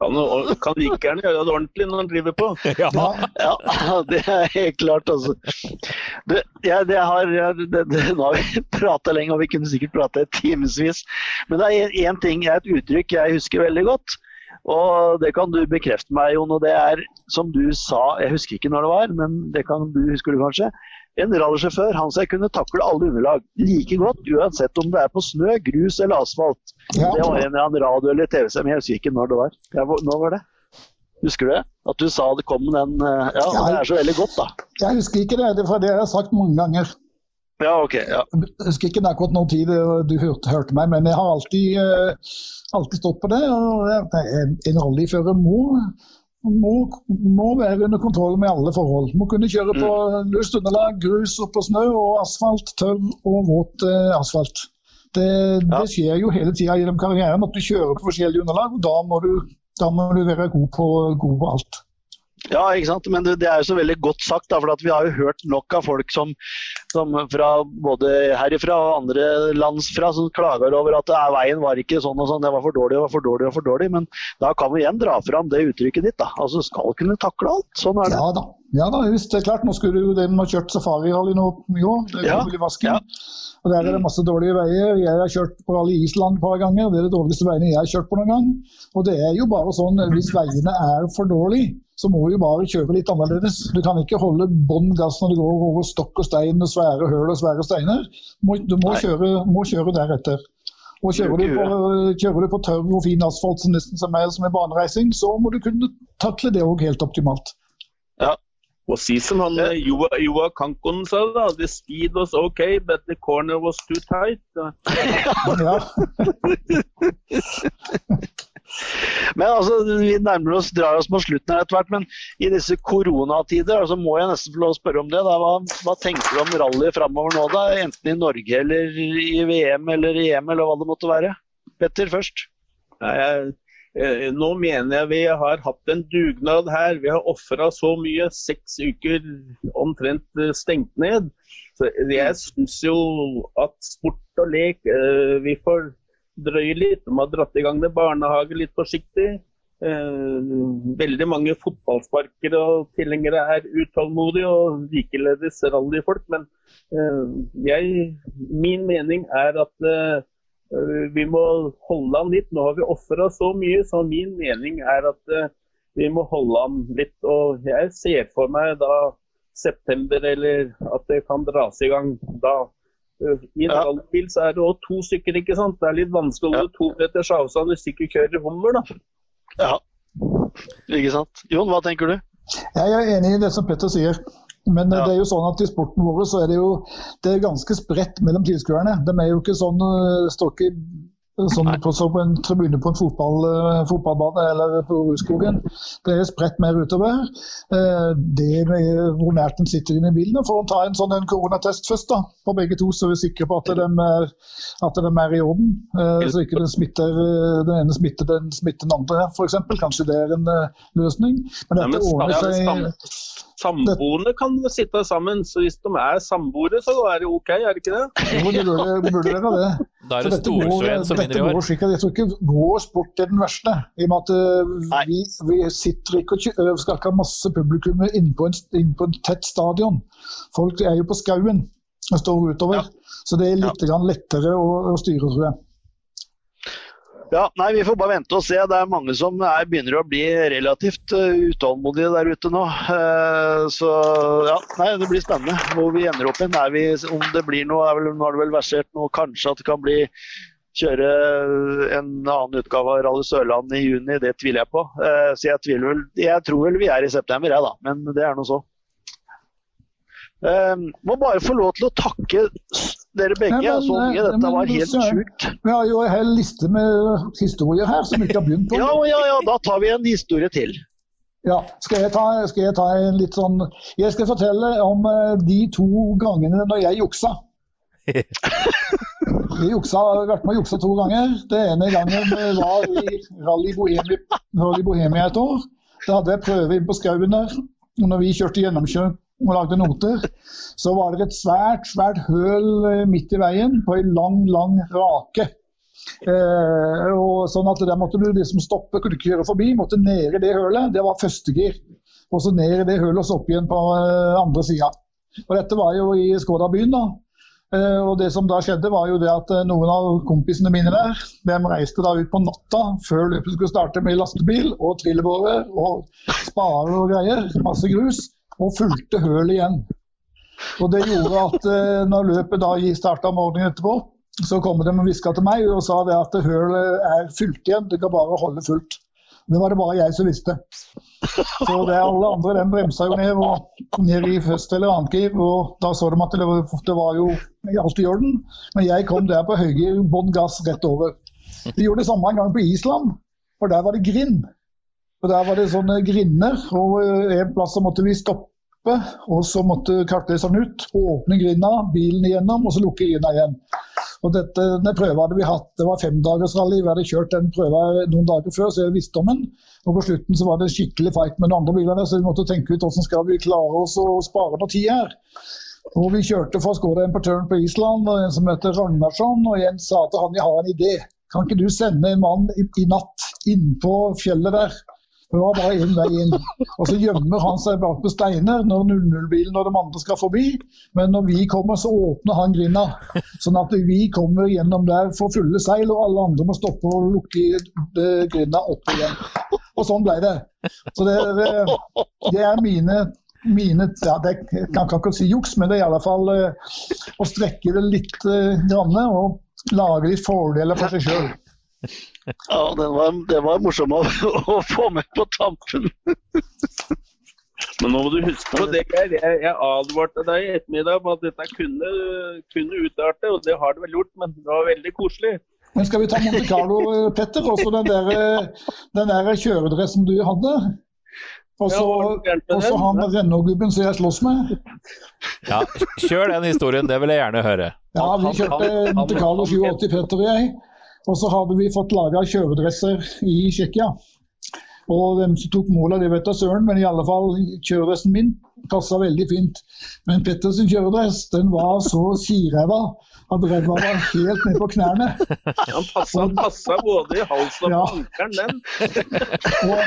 kan, kan like gjerne gjøre det ordentlig når han driver på. Ja, ja det er helt klart, altså. Det, ja, det har, det, det, nå har vi prata lenge, og vi kunne sikkert prate timevis. Men det er én ting, et uttrykk jeg husker veldig godt. Og det kan du bekrefte meg, Jon. Og det er som du sa, jeg husker ikke når det var, men det kan du husker du kanskje. En rallysjåfør han seg kunne takle alle underlag like godt, uansett om det er på snø, grus eller asfalt. Ja. Det var en eller annen radio eller men jeg husker ikke når det var. Når var det? Husker du det? At du sa det kom den eh, Ja, det er så veldig godt, da. Jeg husker ikke det, for det har jeg sagt mange ganger. Ja, ok. Ja. Jeg husker ikke akkurat når tid du hørte, hørte, meg, men jeg har alltid, uh, alltid stått på det. og En rallyfører må, må, må, være under kontroll med alle forhold. Må kunne kjøre på mm. løst underlag, grus og på snø og asfalt, tørr og våt uh, asfalt. Det, ja. det, skjer jo hele tida gjennom karrieren at du kjører på forskjellige underlag. og Da må du, da må du være god på, god på alt. Ja, ikke sant? men det, det, er jo så veldig godt sagt. Da, for Vi har jo hørt nok av folk som, som fra både herifra og andre landsfra som klager over at er, veien var ikke sånn og sånn, det var for dårlig og for dårlig og for dårlig. Men da kan vi igjen dra fram det uttrykket ditt. da. Altså Skal kunne takle alt. Sånn er det. Ja da. Ja da, visst, det er klart. Nå skulle du den ha kjørt safarihall i i år. Det ja. i. Ja. Og Der er det masse dårlige veier. Jeg har kjørt på rally Island et par ganger. Det er det dårligste veiene jeg har kjørt på noen gang. Og det er jo bare sånn, hvis veiene er for dårlige, så må du bare kjøre litt annerledes. Du kan ikke holde bånn gass når du går over stokk og stein og svære høl og svære steiner. Du må, kjøre, må kjøre, deretter. Og kjører du, på, kjører du, på, tørr og fin asfalt nesten som er, som er banereising, så må du kunne takle det òg helt optimalt. Ja, og si som han eh, Joa, Joa Kankon sa da, the speed was okay, but the corner was too tight. ja. Men altså, Vi nærmer oss, drar oss mot slutten her etter hvert, men i disse koronatider altså må jeg nesten få lov å spørre om det. Da. Hva, hva tenker du om rally framover nå, da? enten i Norge eller i VM eller i EM, eller hva det måtte være? Petter først. Nei, jeg, eh, nå mener jeg vi har hatt en dugnad her. Vi har ofra så mye. Seks uker omtrent eh, stengt ned. Så jeg syns jo at sport og lek eh, Vi får drøye litt. De har dratt i gang med barnehage litt forsiktig. Eh, veldig mange fotballsparkere og tilhengere er utålmodige, og likeledes rallyfolk. Men eh, jeg, min mening er at eh, vi må holde an litt. Nå har vi ofra så mye, så min mening er at vi må holde an litt. Og jeg ser for meg da september eller at det kan dras i gang da. I en Ja. rallybil så er det òg to stykker, ikke sant. Det er litt vanskelig å holde to meters avstand hvis du ikke kjører hummer, da. Ja. Ikke sant. Jon, hva tenker du? Jeg er enig i det som Petter sier. Men eh, Ja. det er jo sånn at i sporten vår så er det jo det er ganske spredt mellom tilskuerne. De er jo ikke sånn eh, står ikke sånn på, som på en tribune på en fotball, eh, fotballbane eller på Rudskogen. Det er spredt mer utover. Eh, Det med hvor nært en sitter inne i bilen. For å ta en sånn en koronatest først, da, på begge to, så er vi sikre på at de er, at de er i orden. Eh, Så ikke den, smitter, den ene smitter den, smitter den andre, f.eks. Kanskje det er en løsning. Men dette ordner seg. Sam- Samboende kan sitte sammen, så hvis de er samboere, så er det OK, er det ikke det? Jo, det burde, burde være det. Da er det Storsveen som vinner i år. går slik Jeg tror ikke vår sport er den verste. I og med at eh, vi, vi sitter ikke og øh, skal ikke ha masse publikum inne på, en, inn på en tett stadion. Folk er jo på skauen og står utover. Ja. Så det er litt ja. lettere å, å styre, tror jeg. Ja, nei, Vi får bare vente og se. Det er mange som er, begynner å bli relativt uh, utålmodige der ute nå. Eh, så ja, nei, det blir spennende hvor vi ender opp igjen. Om det blir noe, er vel, Nå har det vel versert noe kanskje at det kan bli kjøre en annen utgave av Rally Sørland i juni. Det tviler jeg på. Eh, så jeg, tviler vel, jeg tror vel vi er i september, jeg da. Men det er nå så. Eh, må bare få lov til å takke dere begge. Nei, men, så mye. eh, Dette men var helt sjukt. Vi har jo en hel liste med historier her som vi ikke har begynt på. Ja, ja, ja, da tar vi en historie til. Ja, skal jeg, ta, skal jeg ta en litt sånn Jeg skal fortelle om eh, de to gangene når jeg juksa. Jeg juksa, vært med og juksa to ganger. Det ene gangen var i Rally Bohemia, Rally Bohemia et år. Da hadde jeg prøve inn på skauen der. Og når vi kjørte gjennomkjøp og lagde noter, så var det et svært, svært høl eh, midt i veien på en lang, lang rake. Eh, og sånn at Der måtte du liksom stoppe, kunne ikke kjøre forbi, måtte ned i det hølet. Det var førstegir. Og så ned i det hølet og så opp igjen på eh, andre sida. Dette var jo i Skådabyen. da. Eh, og det som da skjedde var jo det at eh, Noen av kompisene mine der de reiste da ut på natta før løpet skulle starte med lastebil og trillebårer og spare og greier, masse grus, og fulgte hølet igjen. Og Det gjorde at eh, når løpet da starta morgenen etterpå, så kom de og hviska til meg og sa det at hølet er fylt igjen, det kan bare holde fullt. Det var det bare jeg som visste. Så det er alle andre den bremsa jo ned, og ned i først eller annet gir. Og da så de at det var, det var jo alt i orden. Men jeg kom der på høygir, bånn gass rett over. De gjorde det samme en gang på Island, for der var det grind. Og Der var det sånne grinder, og eh, en plass så måtte vi stoppe. Og så måtte kartleseren ut, åpne grinda, bilen igjennom, og så lukke grinda igjen. Og dette, denne prøva hadde vi hatt, Det var femdagersrally. Vi hadde kjørt den prøva noen dager før, så jeg visste om den. Og på slutten så var det skikkelig fight med de andre bilene, så vi måtte tenke ut hvordan skal vi klare oss å spare noe tid her. Og Vi kjørte fra Skåra Importøren på Island, og en som heter Ragnarsson, og en sa til han jeg har en idé. Kan ikke du sende en mann i, i natt innpå fjellet der? Det var bare én vei inn. Og så gjemmer han seg bak på steiner når 00-bilen og de andre skal forbi. Men når vi kommer, så åpner han grinda. Sånn at vi kommer gjennom der for fulle seil, og alle andre må stoppe og lukke eh, grinda opp igjen. Og sånn ble det. Så det, det, det er mine mine, ja, det, jeg kan ikke si juks, men det er i alle fall eh, å strekke det litt eh, grann, og lage litt fordeler for seg sjøl. Ja, den var, det var morsom å, å få med på tampen. Men nå må du huske på det, Geir. Jeg, jeg advarte deg i ettermiddag på at dette kunne, kunne utarte, og det har det vel gjort, men det var veldig koselig. Men skal vi ta Monte Carlo, eh, Petter? Også den der, eh, den der kjøredressen du hadde? Og så han Renault-gubben som jeg slåss med? Ja, kjør den historien, det vil jeg gjerne høre. Ja, vi kjørte Monte Carlo han- 87, Petter og jeg. Og så hadde vi fått laga kjøredresser i Tsjekkia. Og hvem som tok målet, det, vet jeg søren, men i alle fall kjøredressen min passa veldig fint. Men Petters kjøredress den var så siræva at ræva var helt ned på knærne. Han passa, han passa både i halsen og Ja. på ankelen, den. Og,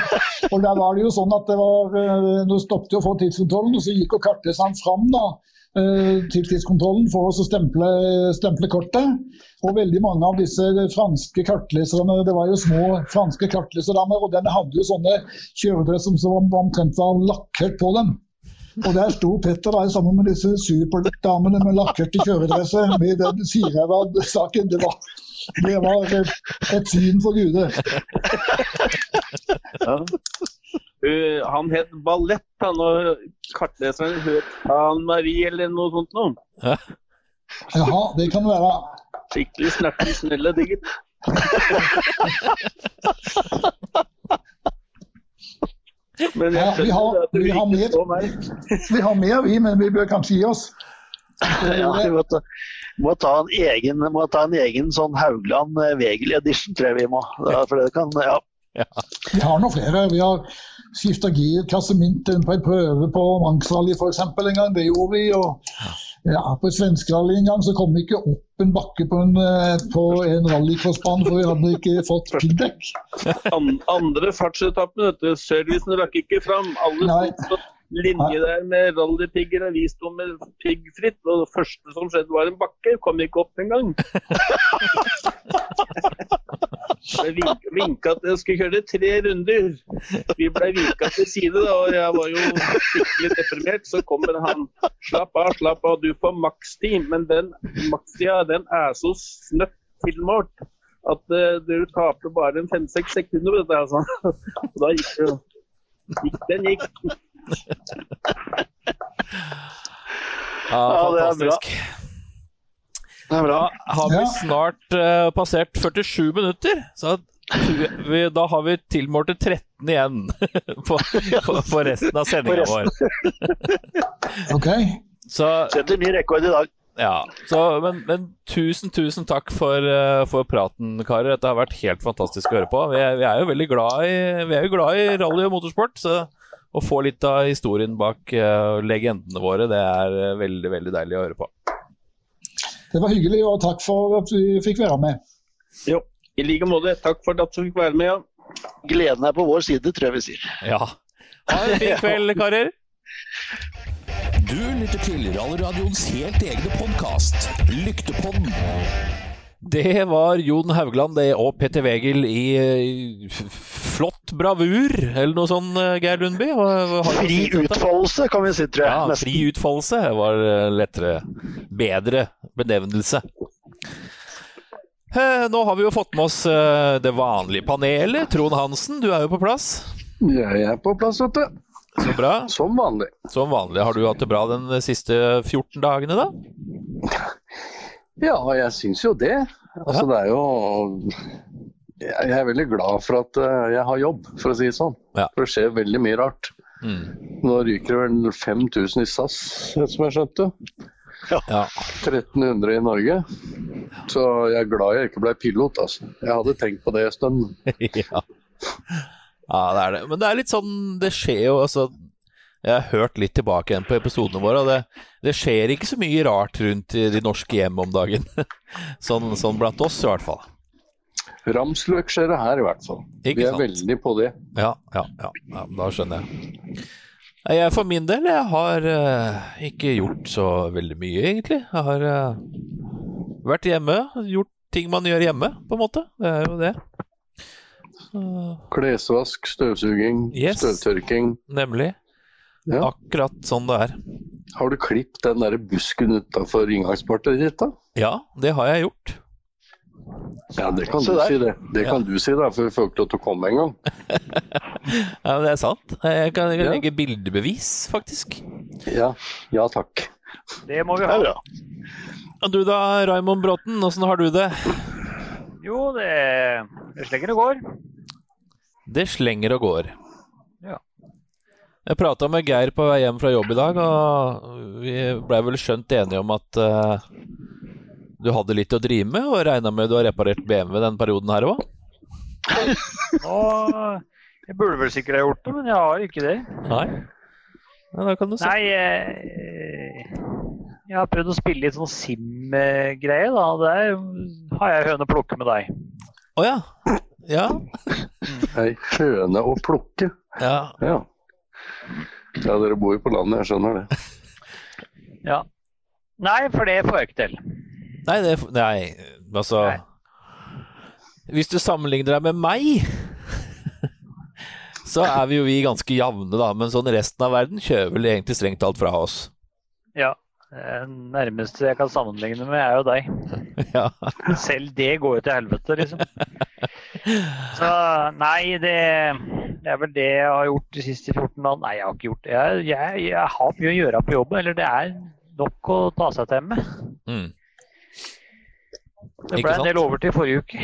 og der var det jo sånn at det var eh, Nå stoppet jo for tidskontrollen, og så gikk og kartleseren fram da eh, tiltidskontrollen for å stemple, stemple kortet. Og veldig mange av disse franske kartleserne, det var jo små franske kartleserdamer, og den hadde jo sånne kjøredresser som var omtrent var lakkert på dem. Og der sto Petter da sammen med disse superdamene med lakkerte kjøredresser med den siræva-saken. Det, det var et, syn for guder. Uh, han het Ballett, han og kartleseren het Anne Marie eller noe sånt noe. Jaha, det kan være. Skikkelig snerten snelle digger. Men jeg Ja, vi har- at du vi har mer- Vi har mer, vi, men vi bør kanskje gi oss. Ja, vi må ta, må ta en egen, må ta en egen sånn Haugland Vegel edition, tror jeg vi må. Ja, for det kan, ja. Vi har noen flere. Vi har skifta girkasse mynt på en prøve på Manx-rally f.eks. en gang. Det gjorde vi. og ja, På et svenskerally en gang så kom vi ikke opp en bakke på en, eh, på en rallycrossbane, for vi hadde ikke fått piggdekk. Andre fartsetappen, vet du. Servicen rakk ikke fram. Alle linje der med rallypigger, og vi sto med piggfritt. Og det første som skjedde, var en bakke. Kom ikke opp engang. Jeg vink, vinka at jeg skulle kjøre tre runder. Vi ble vinka til side, da, og jeg var jo skikkelig deprimert. Så kommer han. Slapp av, slapp av, du får makstid. Men den makstida, den er så snøtt tilmålt at uh, du taper bare en fem-seks sekunder på dette. Altså. Da gikk det jo. Den gikk. Ja, Ja, det er bra. fantastisk. Det er bra. Da har vi snart uh, passert 47 minutter, så vi, da har vi tilmålte 13 igjen på, på, på resten av sendinga vår. Ok? Så, Setter ny rekord i dag. ja, så men, men tusen, tusen takk for, eh, for praten, karer. Dette har vært helt fantastisk å høre på. Vi er, vi er jo veldig glad i, vi er jo glad i rally og motorsport, så å få litt av historien bak eh, legendene våre, det er eh, veldig, veldig deilig å høre på. Det var hyggelig, og takk for at du fikk være med. Jo, i like måte. Takk for at du fikk være med. Ja. Gleden er på vår side, tror jeg vi sier. Ja. Ha en fin kveld, karer. Du lytter til Rallradioens helt egne podkast, Lyktepodden. Det var Jon Haugland det, og Petter Wegel i eh, flott bravur, eller noe sånt, eh, Geir Lundby? Fri utfoldelse, kan vi si, tror jeg. Ja, Nesten. fri utfoldelse var eh, lettere. Bedre benevnelse. Nå har vi jo fått med oss det vanlige panelet. Trond Hansen, du er jo på plass. Jeg er på plass, vet du. Så bra. Som vanlig. Som vanlig. Har du hatt det bra den siste 14 dagene, da? Ja, jeg syns jo det. Altså, det er jo Jeg er veldig glad for at eh, jeg har jobb, for å si det sånn. Ja. For det skjer veldig mye rart. Mm. Nå ryker det vel 5000 i SAS, som jeg skjønte. Ja. 1300 i Norge. Så jeg er glad jeg ikke ble pilot, altså. Jeg hadde tenkt på det en stund. ja. ja, det er det. Men det er litt sånn Det skjer jo altså Jeg har hørt litt tilbake igjen på episodene våre, og det, det skjer ikke så mye rart rundt i de norske hjem om dagen. sånn, sånn blant oss, i hvert fall. Ramsløk skjer det her, i hvert fall. Ikke Vi er sant? veldig på det. Ja, ja, ja, ja da skjønner jeg. Jeg for min del, jeg har uh, ikke gjort så veldig mye, egentlig. Jeg har uh, vært hjemme, gjort ting man gjør hjemme, på en måte. Det er jo det. Klesvask, støvsuging, Yes. støvtørking. nemlig. Ja. Akkurat sånn det er. Har du klippet den der busken utafor inngangspartiet ditt, da? Ja, det har jeg gjort. Ja, det kan du si, det. Det Ja. kan du si, da, for vi får ikke lov til å komme engang. Ja, men det er sant. Jeg kan, jeg kan Ja. legge bildebevis, faktisk. Ja. ja takk. Det må vi ha. Ja. Du da, Raymond Bråten, åssen har du det? Jo, det, det slenger og går. Det slenger og går. Jeg prata med Geir på vei hjem fra jobb i dag, og vi blei vel skjønt enige om at uh, du hadde litt å drive med, og regna med du har reparert BMW den perioden her òg? Jeg burde vel sikkert ha gjort det, men jeg har ikke det. Nei? Ja, da kan du se. Nei, eh, jeg har prøvd å spille litt sånn sim-greie, da. Der har jeg høne å plukke med deg. Å ja. Ja. Ei høne å plukke. ja. Ja. Ja, dere bor jo på landet, jeg skjønner det. Ja. Nei, for det får jeg ikke til. Nei, det, nei altså Nei. Hvis du sammenligner deg med meg, så er vi jo vi ganske jevne, da. Men sånn resten av verden kjører vel egentlig strengt talt fra oss. Ja. Det nærmeste jeg kan sammenligne med, er jo deg. Ja. Selv det går jo til helvete, liksom. Så nei, det, det er vel det jeg har gjort de siste 14 dagene. Nei, jeg har ikke gjort det. Jeg, jeg, jeg har mye å gjøre på jobben. Eller det er nok å ta seg til med. Mm. Det ble en del del overtid forrige uke.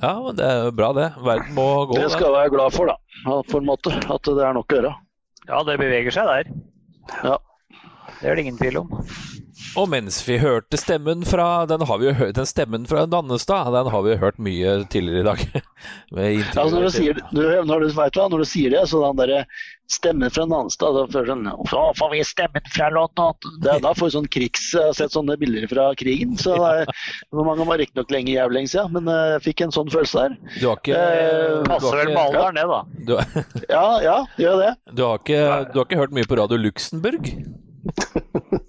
ja, men det er jo bra, det. Verden må gå. Det skal jeg være glad for, da. For en måte. At det er nok å gjøre. Ja, det beveger seg der. Ja. Det er det ingen tvil om. Og mens vi hørte stemmen fra Den, har vi jo hørt, den stemmen fra Dannestad, den har vi jo hørt mye tidligere i dag. Altså når, du sier, du, når, du, vet du, når du sier det, så den der stemmen fra Dannestad Da du sånn får vi stemmen fra London? Det, da får vi sånn krigs... Jeg har sett sånne bilder fra krigen. Så det er, hvor mange var riktignok lenge jævlig lenge siden, men eh, jeg fikk en sånn følelse der. Du har ikke, Eh, du Passer har vel med alderen, det, da. du, Ja, ja, gjør det. du, har ikke, du har ikke hørt mye på Radio Luxembourg?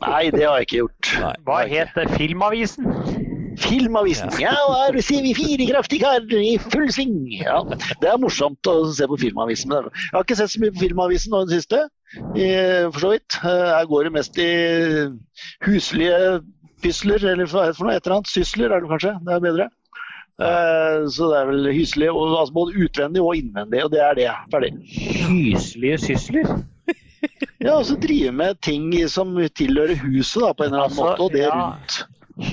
Nei, det har jeg ikke gjort. Nei. Hva het? Filmavisen? Filmavisen. Ja, her ser vi fire kraftige karer i full sving. Ja, det er morsomt å se på Filmavisen. Jeg har ikke sett så mye på Filmavisen nå i det siste, for så vidt. Eh, Her går det mest i huslige pysler, eller hva heter det for noe? Et eller annet. Sysler er det kanskje, det er bedre. Eh, Så det er vel hyselig, og, altså både utvendig og innvendig, og det er det. Ferdig. Hyslige sysler? Ja, og så drive med ting som tilhører huset da, på en eller annen Altså, måte, og det ja. rundt.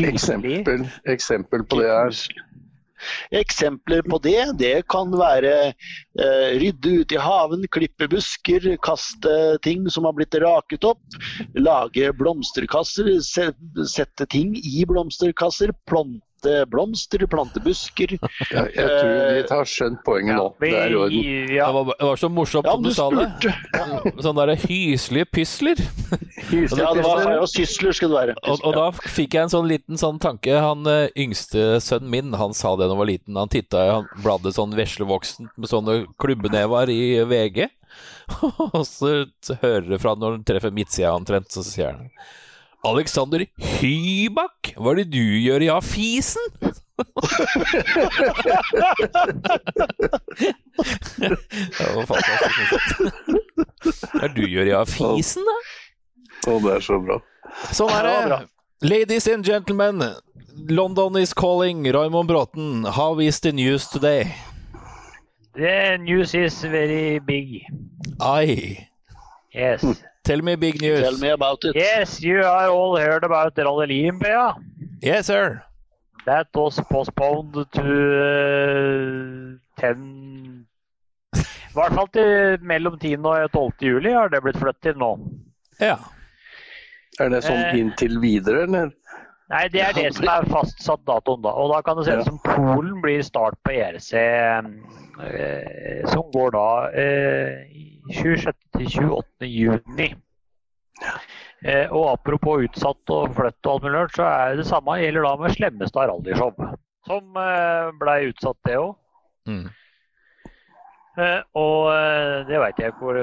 Eksempel, eksempel på det er Eksempler på det, det kan være eh, rydde ut i haven, klippe busker, kaste ting som har blitt raket opp, lage blomsterkasser, sette ting i blomsterkasser, plante blomster, plante busker. Jeg, jeg tror vi har skjønt poenget nå. Det er i orden. Det var, det var så morsomt Ja, du du sa det. Sånn derre hyslige pysler. Ja, det var ja, sysler skal det være. Og, og da fikk jeg en sånn liten sånn tanke. Han eh, yngste sønnen min, han sa det da han var liten. Han titta i bladde sånn veslevoksent med sånne klubbenever i VG. og så hører du fra når han treffer midtsida omtrent, så sier han Alexander Hybak, hva er det du gjør i A-fisen? det var fantastisk. Hva er det du gjør i A-fisen, da? Å, det er så bra. Sånn er Ja, det. Ladies and gentlemen, London is calling. Raymond Bråten, how is the news today? The news is very big. Aye. Yes. Tell me big news. Tell me about it. Yes, you are all heard about Rally Limbia. Yes, sir. That was postponed to uh, 10 I hvert fall til mellom 10. og 12. juli har det blitt flyttet til nå. Ja. Er det sånn Eh. inntil videre, eller? Nei, det er det som er fastsatt datoen, da. Og da kan du se det som Polen blir start på ERC, eh, som går da eh, 26. til 28. juni. Eh, og apropos utsatt og flytt og alt mulig rart, så er det samme gjelder da med Slemmestad rallyshow. Som eh, blei utsatt, det òg. Mm. Eh, og eh, det veit jeg ikke hvor,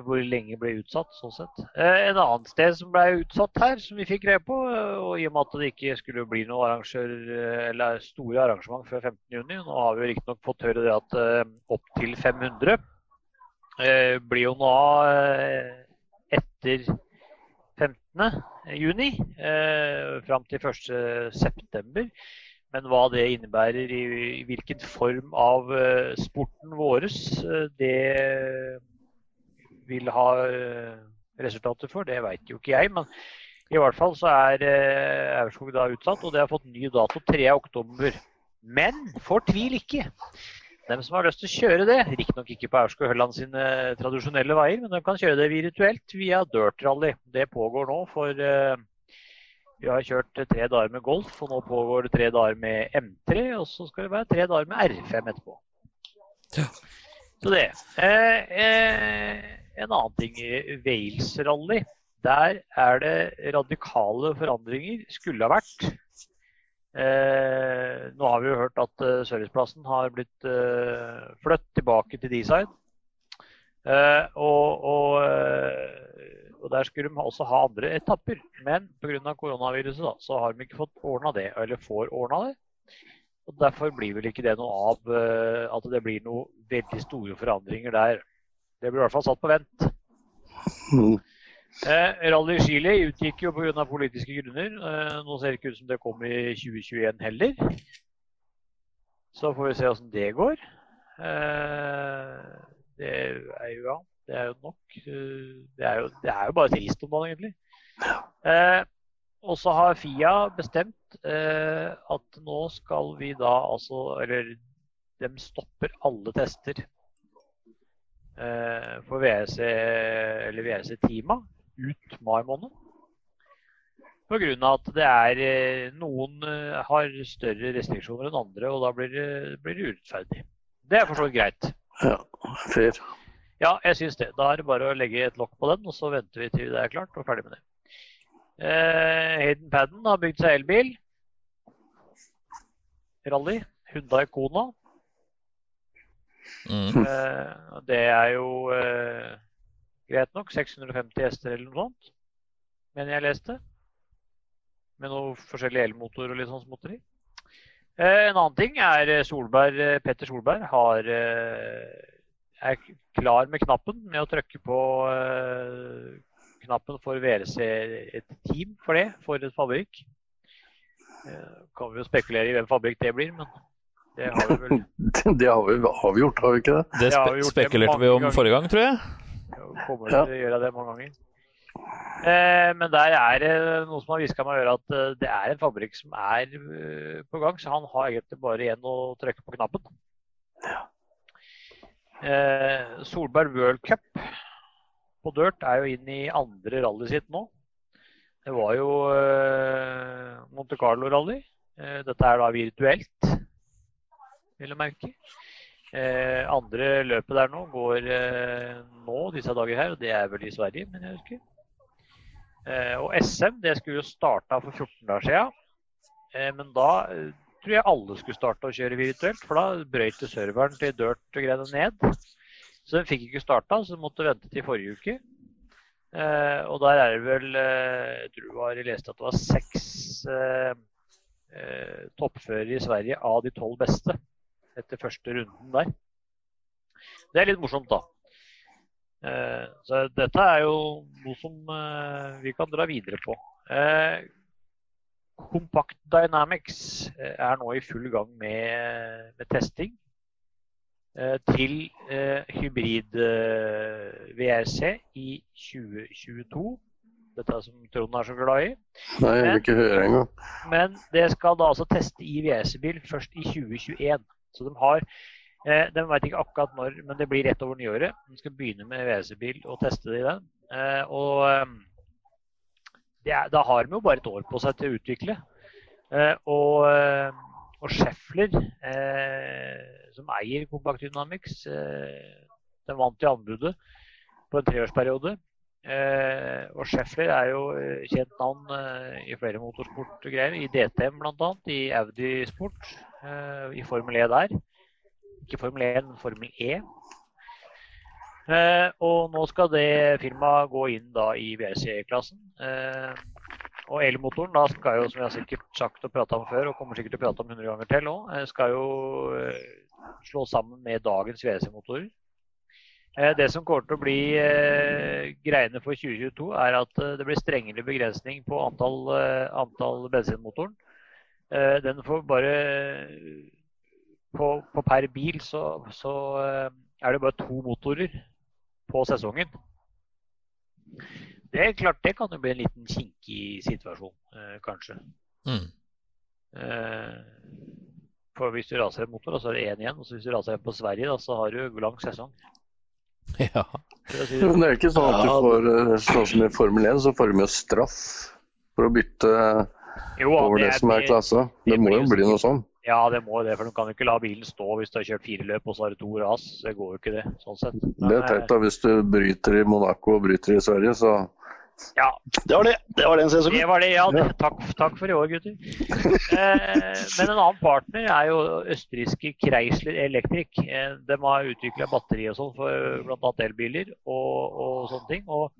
hvor lenge ble utsatt, sånn sett. Eh, en annen sted som ble utsatt her, som vi fikk greie på, eh, og i og med at det ikke skulle bli noe arrangør, eh, eller store arrangement før 15.6, nå har vi jo riktignok fått høre det at opptil 500 eh, blir jo nå eh, etter 15. juni eh, fram til 1. september. Men hva det innebærer i, hvilken form av sporten våres, det vil ha eh, resultater for, det veit jo ikke jeg. Men i hvert fall så er eh, Aurskog da utsatt, og det har fått ny dato 3. oktober. Men fortvil ikke. De som har lyst til å kjøre det, riktignok ikke på Aurskog Hølland sine tradisjonelle veier, men de kan kjøre det virtuelt via Dirt Rally. Det pågår nå for eh, vi har kjørt tre dager med golf, og nå pågår det tre dager med M3. Og så skal det være tre dager med R5 etterpå. Så det. Eh, eh, en annen ting i Wales Rally. Der er det radikale forandringer. Skulle ha vært. Eh, nå har vi jo hørt at eh, serviceplassen har blitt eh, flytt tilbake til D-side. Eh, og og eh, og Der skulle de også ha andre etapper. Men pga. koronaviruset da, så har de ikke fått ordna det, eller får ordna det. Og Derfor blir vel ikke det noe av eh, at det blir noe veldig store forandringer der. Det ble i hvert fall satt på vent. Mm. Eh, Rally Chile utgikk jo pga. politiske grunner. Eh, nå ser det ikke ut som det kom i 2021 heller. Så får vi se åssen det går. Eh, det er jo ja, det er jo nok. eh, Det er jo, det er jo bare trist om dagen, egentlig. Eh, og så har Fia bestemt eh, at nå skal vi da altså Eller de stopper alle tester for VRC eller VRC-teama ut mai måned. Pga. at det er eh, noen eh, har større restriksjoner enn andre, og da blir det, blir det urettferdig. Det er for så vidt greit. Ja, fair. Ja, jeg syns det. Da er det bare å legge et lokk på den, og så venter vi til det er klart, og ferdig med det. Eh, Hayden Padden har bygd seg elbil. Rally. Hyundai Kona. Mm. Uh, det er jo uh, greit nok. 650 hester eller noe sånt, mener jeg leste. Med noe forskjellig elmotor og litt sånn småtteri. Uh, en annen ting er Solberg, Petter Solberg har, er klar med knappen med å trykke på knappen for VRC et team for det, for et fabrikk. Kan vi jo spekulere i hvem fabrikk det blir, men det har vi vel Det har vi, har vi gjort, har vi ikke det? Det spe vi det spekulerte vi om ganger. forrige gang, tror jeg. Kommer kommer Ja. til å gjøre det mange ganger. Eh, men der er det noe som har hviska meg i øret at eh, det er en fabrikk som er eh, på gang, så han har egentlig bare igjen å trykke på knappen. Eh, Solberg World Cup på dirt er jo inn i andre rally sitt nå. Det var jo eh, Monte Carlo-rally. Eh, dette er da virtuelt, vil jeg merke. Eh, andre løpet der nå går eh, nå disse dager her, og det er vel i Sverige, men jeg husker. Eh, og SM det skulle jo starta for 14 dager siden. Eh, men da eh, tror jeg alle skulle starte å kjøre virtuelt, for da brøyt serveren til dirt-greiene ned. Så den fikk ikke starta, så den måtte vente til forrige uke. Eh, og der er det vel Jeg tror jeg leste at det var seks toppførere i Sverige av de tolv beste etter første runden der. Det er litt morsomt, da. Eh, så dette er jo noe som eh, vi kan dra videre på. Eh, Compact Dynamics er nå i full gang med, med testing eh, til eh, hybrid eh, VRC i 2022. Dette er som Trond er så glad i. Nei, jeg vil ikke høre engang. Men det skal da altså teste i VRC-bil først i 2021. Så de har eh, De vet ikke akkurat når, men det blir rett over nyåret. De skal begynne med WC-bil og teste det i den. Eh, og eh, er, da har de jo bare et år på seg til å utvikle. Eh, og, eh, og Scheffler, eh, som eier Compact Dynamics, den vant i anbudet på en treårsperiode. Eh, og Scheffler er jo eh, kjent navn eh, i flere motorsportgreier. I DTM bl.a. I Audi Sport. Eh, I Formel E der. Ikke Formel 1, men Formel E. Eh, og nå skal det firmaet gå inn da i VRC-klassen. Eh, og elmotoren da skal jo, som jeg har sikkert sagt og prata om før, og kommer sikkert til å prate om 100 ganger til òg, skal jo slå sammen med dagens VRC-motorer. Eh, Det som kommer til å bli eh, greiene for 2022, er at eh, det blir strengere begrensning på antall, antall bensinmotoren. Den får bare på, på per bil så, så er det bare to motorer på sesongen. Det er klart det kan jo bli en liten kinkig situasjon, kanskje. Mm. Eh, for hvis du raser en motor, så er det én igjen. Og så hvis du raser en på Sverige, da, så har du lang sesong. Ja. Det Men det er jo ikke sånn at du får eh, sånn som i Formel 1, så får de jo straff for å bytte Jo, over det som er klassa. Det må jo bli noe sånn. Ja, det må det, for du kan jo ikke la bilen stå hvis du har kjørt fire løp og så har du to ras. Det går jo ikke det, sånn sett. Men, Det er teit da hvis du bryter i Monaco og bryter i Sverige, så eh, Ja, Det var det. Det var den det var det. Ja, det, takk, takk for i år, gutter. Eh, men en annen partner er jo østerrikske Chrysler Electric. Eh, de har utvikla batteri og sånn for bl.a. elbiler og, og sånne ting. Og,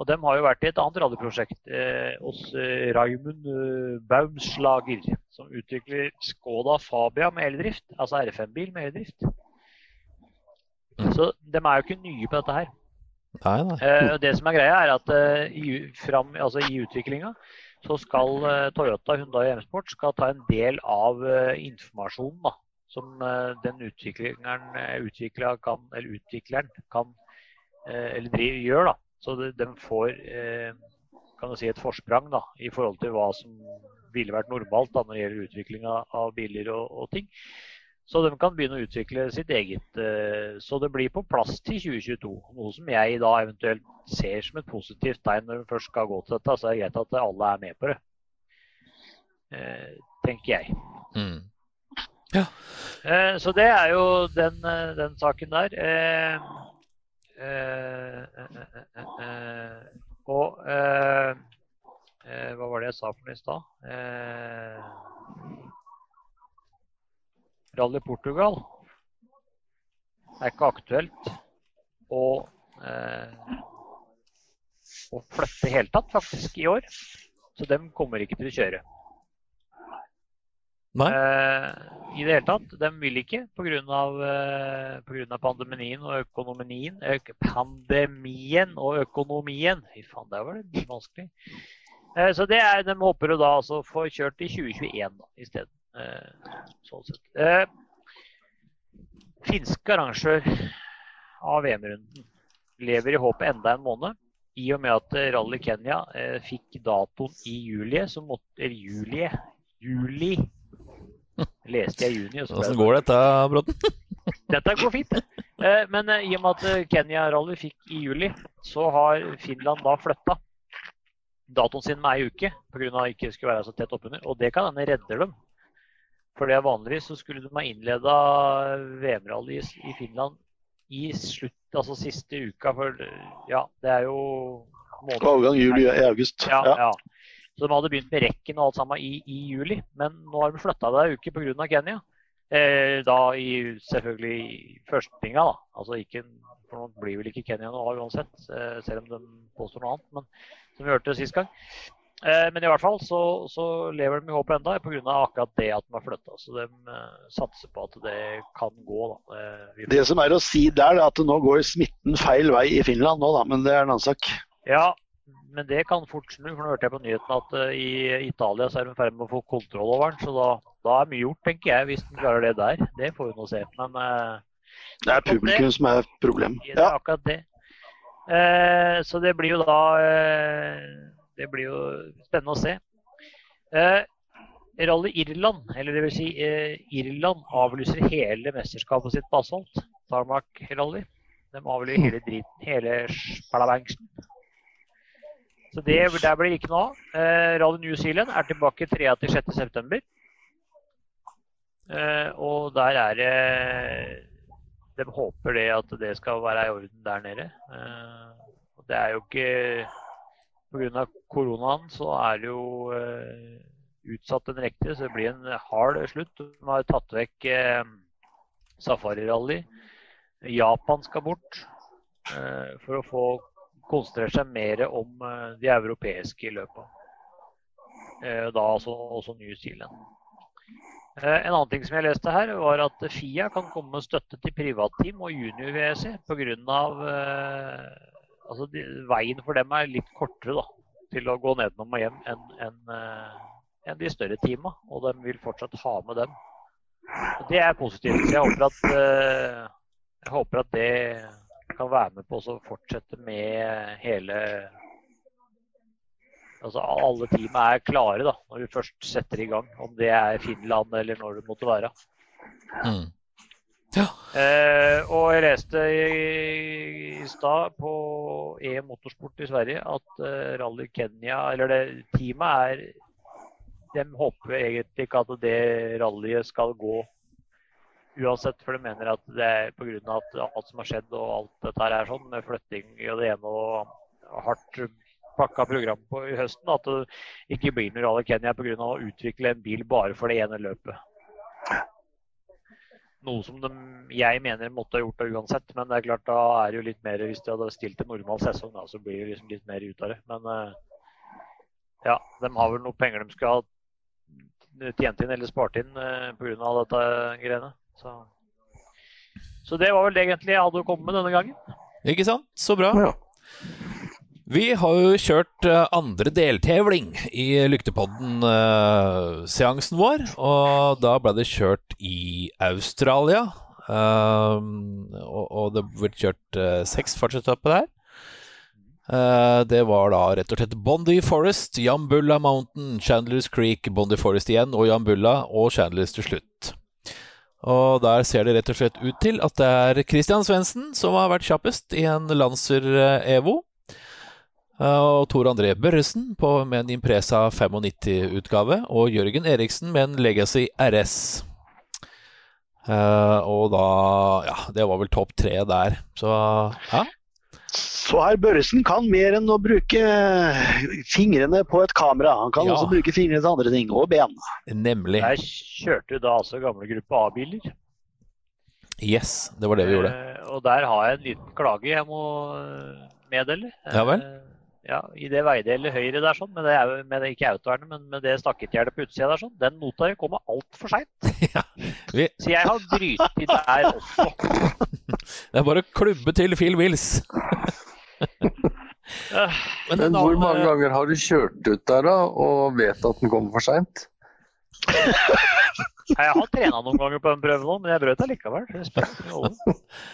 Og de har jo vært i et annet radioprosjekt eh, hos eh, Raymond eh, Baumslager, som utvikler Skoda Fabia med eldrift, altså R5-bil med eldrift. Så de er jo ikke nye på dette her. Nei, nei. Eh, det som er greia, er at eh, i, fram, altså, i utviklinga så skal eh, Toyota Hyundai M-Sport skal ta en del av eh, informasjonen da, som eh, den utvikleren, eh, kan, eller utvikleren kan eller driver, gjør. da. Så de, de får kan du si et forsprang da, i forhold til hva som ville vært normalt da, når det gjelder utvikling av biler og, og ting. Så de kan begynne å utvikle sitt eget. eh, Så det blir på plass til 2022. Noe som jeg da eventuelt ser som et positivt tegn når vi først skal gå til dette. Så er det greit at alle er med på det. Eh, tenker jeg. Mm. Ja. Så det er jo den, eh, den saken der. Eh, eh, eh, eh, eh, Og eh, eh, hva var det jeg sa for noe i stad? Rally Portugal er ikke aktuelt å, eh, å flytte i hele tatt, faktisk, i år. Så dem kommer ikke til å kjøre. Eh, I det hele tatt. De vil ikke pga. Eh, pandemien og økonomien. Øk, pandemien og økonomien. Fy faen, der var det vanskelig. Eh, så det er, de håper å da altså få kjørt i 2021 da, isteden. Eh, sånn sett. Eh, finske arrangør av VM-runden lever i håpet enda en måned. I og med at eh, Rally Kenya eh, fikk datoen i juli, så måtte Eller juli Juli leste jeg juni. Åssen går dette, Bråten? dette går fint. Eh, Men i og med at Kenya Rally fikk i juli, så har Finland da flytta datoen sin med ei uke pga. ikke skulle være så tett oppunder. Og det kan hende redder dem. For det er vanligvis så skulle de ha innleda VM-rally i- Finland i slutt, altså siste uka. For ja, det er jo måneden Avgang juli i august. ja, Ja. ja. Så de hadde begynt med rekken og alt sammen i, i juli, men nå har de flytta det ei uke pga. Kenya. Eh, da i selvfølgelig førstinga, da. Altså ikke, for nå blir vel ikke Kenya noe av uansett, eh, selv om de påstår noe annet. Men som vi hørte sist gang. Eh, men i hvert fall så, så lever de i håp enda pga. akkurat det at de har flytta. Så de eh, satser på at det kan gå, da. Eh, Det som er å si der, er at nå går smitten feil vei i Finland nå, da. Men det er en annen sak. Ja, men det kan fort snu. For nå hørte jeg på nyheten at i Italia så er de i ferd med å få kontroll over den. Så da, da er mye gjort, tenker jeg, hvis de klarer det der. Det får vi nå se. Men eh, Det er publikum som er problem. det er Ja. akkurat det. Eh, så det blir jo da eh, Det blir jo spennende å se. Eh, Rally Irland, eller vil si eh, Irland, avlyser hele mesterskapet sitt på asfalt. Tarmac Rally. De avlyser hele driten, hele spalabanksen. Så det, der blir det ikke noe av. Eh, Rally New Zealand er tilbake 3. til 6. september. Eh, og der er det De håper det at det skal være i orden der nede. Eh, det er jo ikke Pga. koronaen så er det jo eh, utsatt en rekke, så det blir en hard slutt. De har tatt vekk eh, safari-rally. Japan skal bort eh, for å få konsentrert seg mer om eh, de europeiske løpa. Eh, da også, også New Zealand. Eh, En annen ting som jeg leste her, var at FIA kan komme med støtte til privatteam og junior-WC pga. Eh, altså de, veien for dem er litt kortere da, til å gå nedenom og hjem enn en, eh, enn de større teama. Og de vil fortsatt ha med dem. Det er positivt. Jeg håper at, eh, jeg håper at det kan være med på å fortsette med hele Altså alle teama er klare da, når vi først setter i gang. Om det er Finland eller når det måtte være. Mm. Eh, og jeg leste i, i stad på EM Motorsport i Sverige at eh, Rally Kenya, eller det teamet er De håper egentlig ikke at det rallyet skal gå uansett, for de mener at det er pga. alt som har skjedd og alt dette her er sånn, med flytting og det ene og hardt pakka program på i høsten, at det ikke blir noe Rally Kenya pga. å utvikle en bil bare for det ene løpet. Noe som de, jeg mener måtte ha gjort det uansett. Men det er klart, da er det jo litt mer Hvis de hadde stilt en normal sesong, da, så blir det liksom litt mer ut av det. Men eh, ja, de har vel noe penger de skal ha tjent inn eller spart inn eh, pga. dette greiene. Så. så det var vel det egentlig jeg hadde å komme med denne gangen. Ikke sant? Så bra. Ja. Vi har jo kjørt eh, andre deltevling i Lyktepodden-seansen vår, og da ble det kjørt i Australia. Um, og, det ble kjørt seks fartsetapper der. Eh, det var da rett og slett Bondi Forest, Jambulla Mountain, Chandlers Creek, Bondi Forest igjen, og Jambulla og Chandlers til slutt. Og der ser det rett og slett ut til at det er Christian Svendsen som har vært kjappest i en Lancer eh, Evo. Eh, Og Tor André Børresen på, med en Impresa 95-utgave. Og Jørgen Eriksen med en Legacy RS. Eh, og da Ja, det var vel topp tre der. Så ja. Så her Børresen kan mer enn å bruke fingrene på et kamera. Han kan Ja. også bruke fingrene til andre ting, og ben. Nemlig. Jeg kjørte da altså gamle gruppe A-biler. Yes, det var det vi gjorde. Eh, og der har jeg en liten klage jeg må meddele. Ja vel? Eh, ja, I det veidelet høyre der, sånn, med det, er, med det ikke autovernet, men med det stakketgjerdet på utsida der, sånn, den nota kommer altfor seint. Vi, Så jeg har brytet der også. det er bare å klubbe til Phil Wills. Eh, Men Men hvor annen- mange ganger har du kjørt ut der da, og vet at den kommer for seint? Jeg har trena noen ganger på den prøven nå, men jeg brøt allikevel.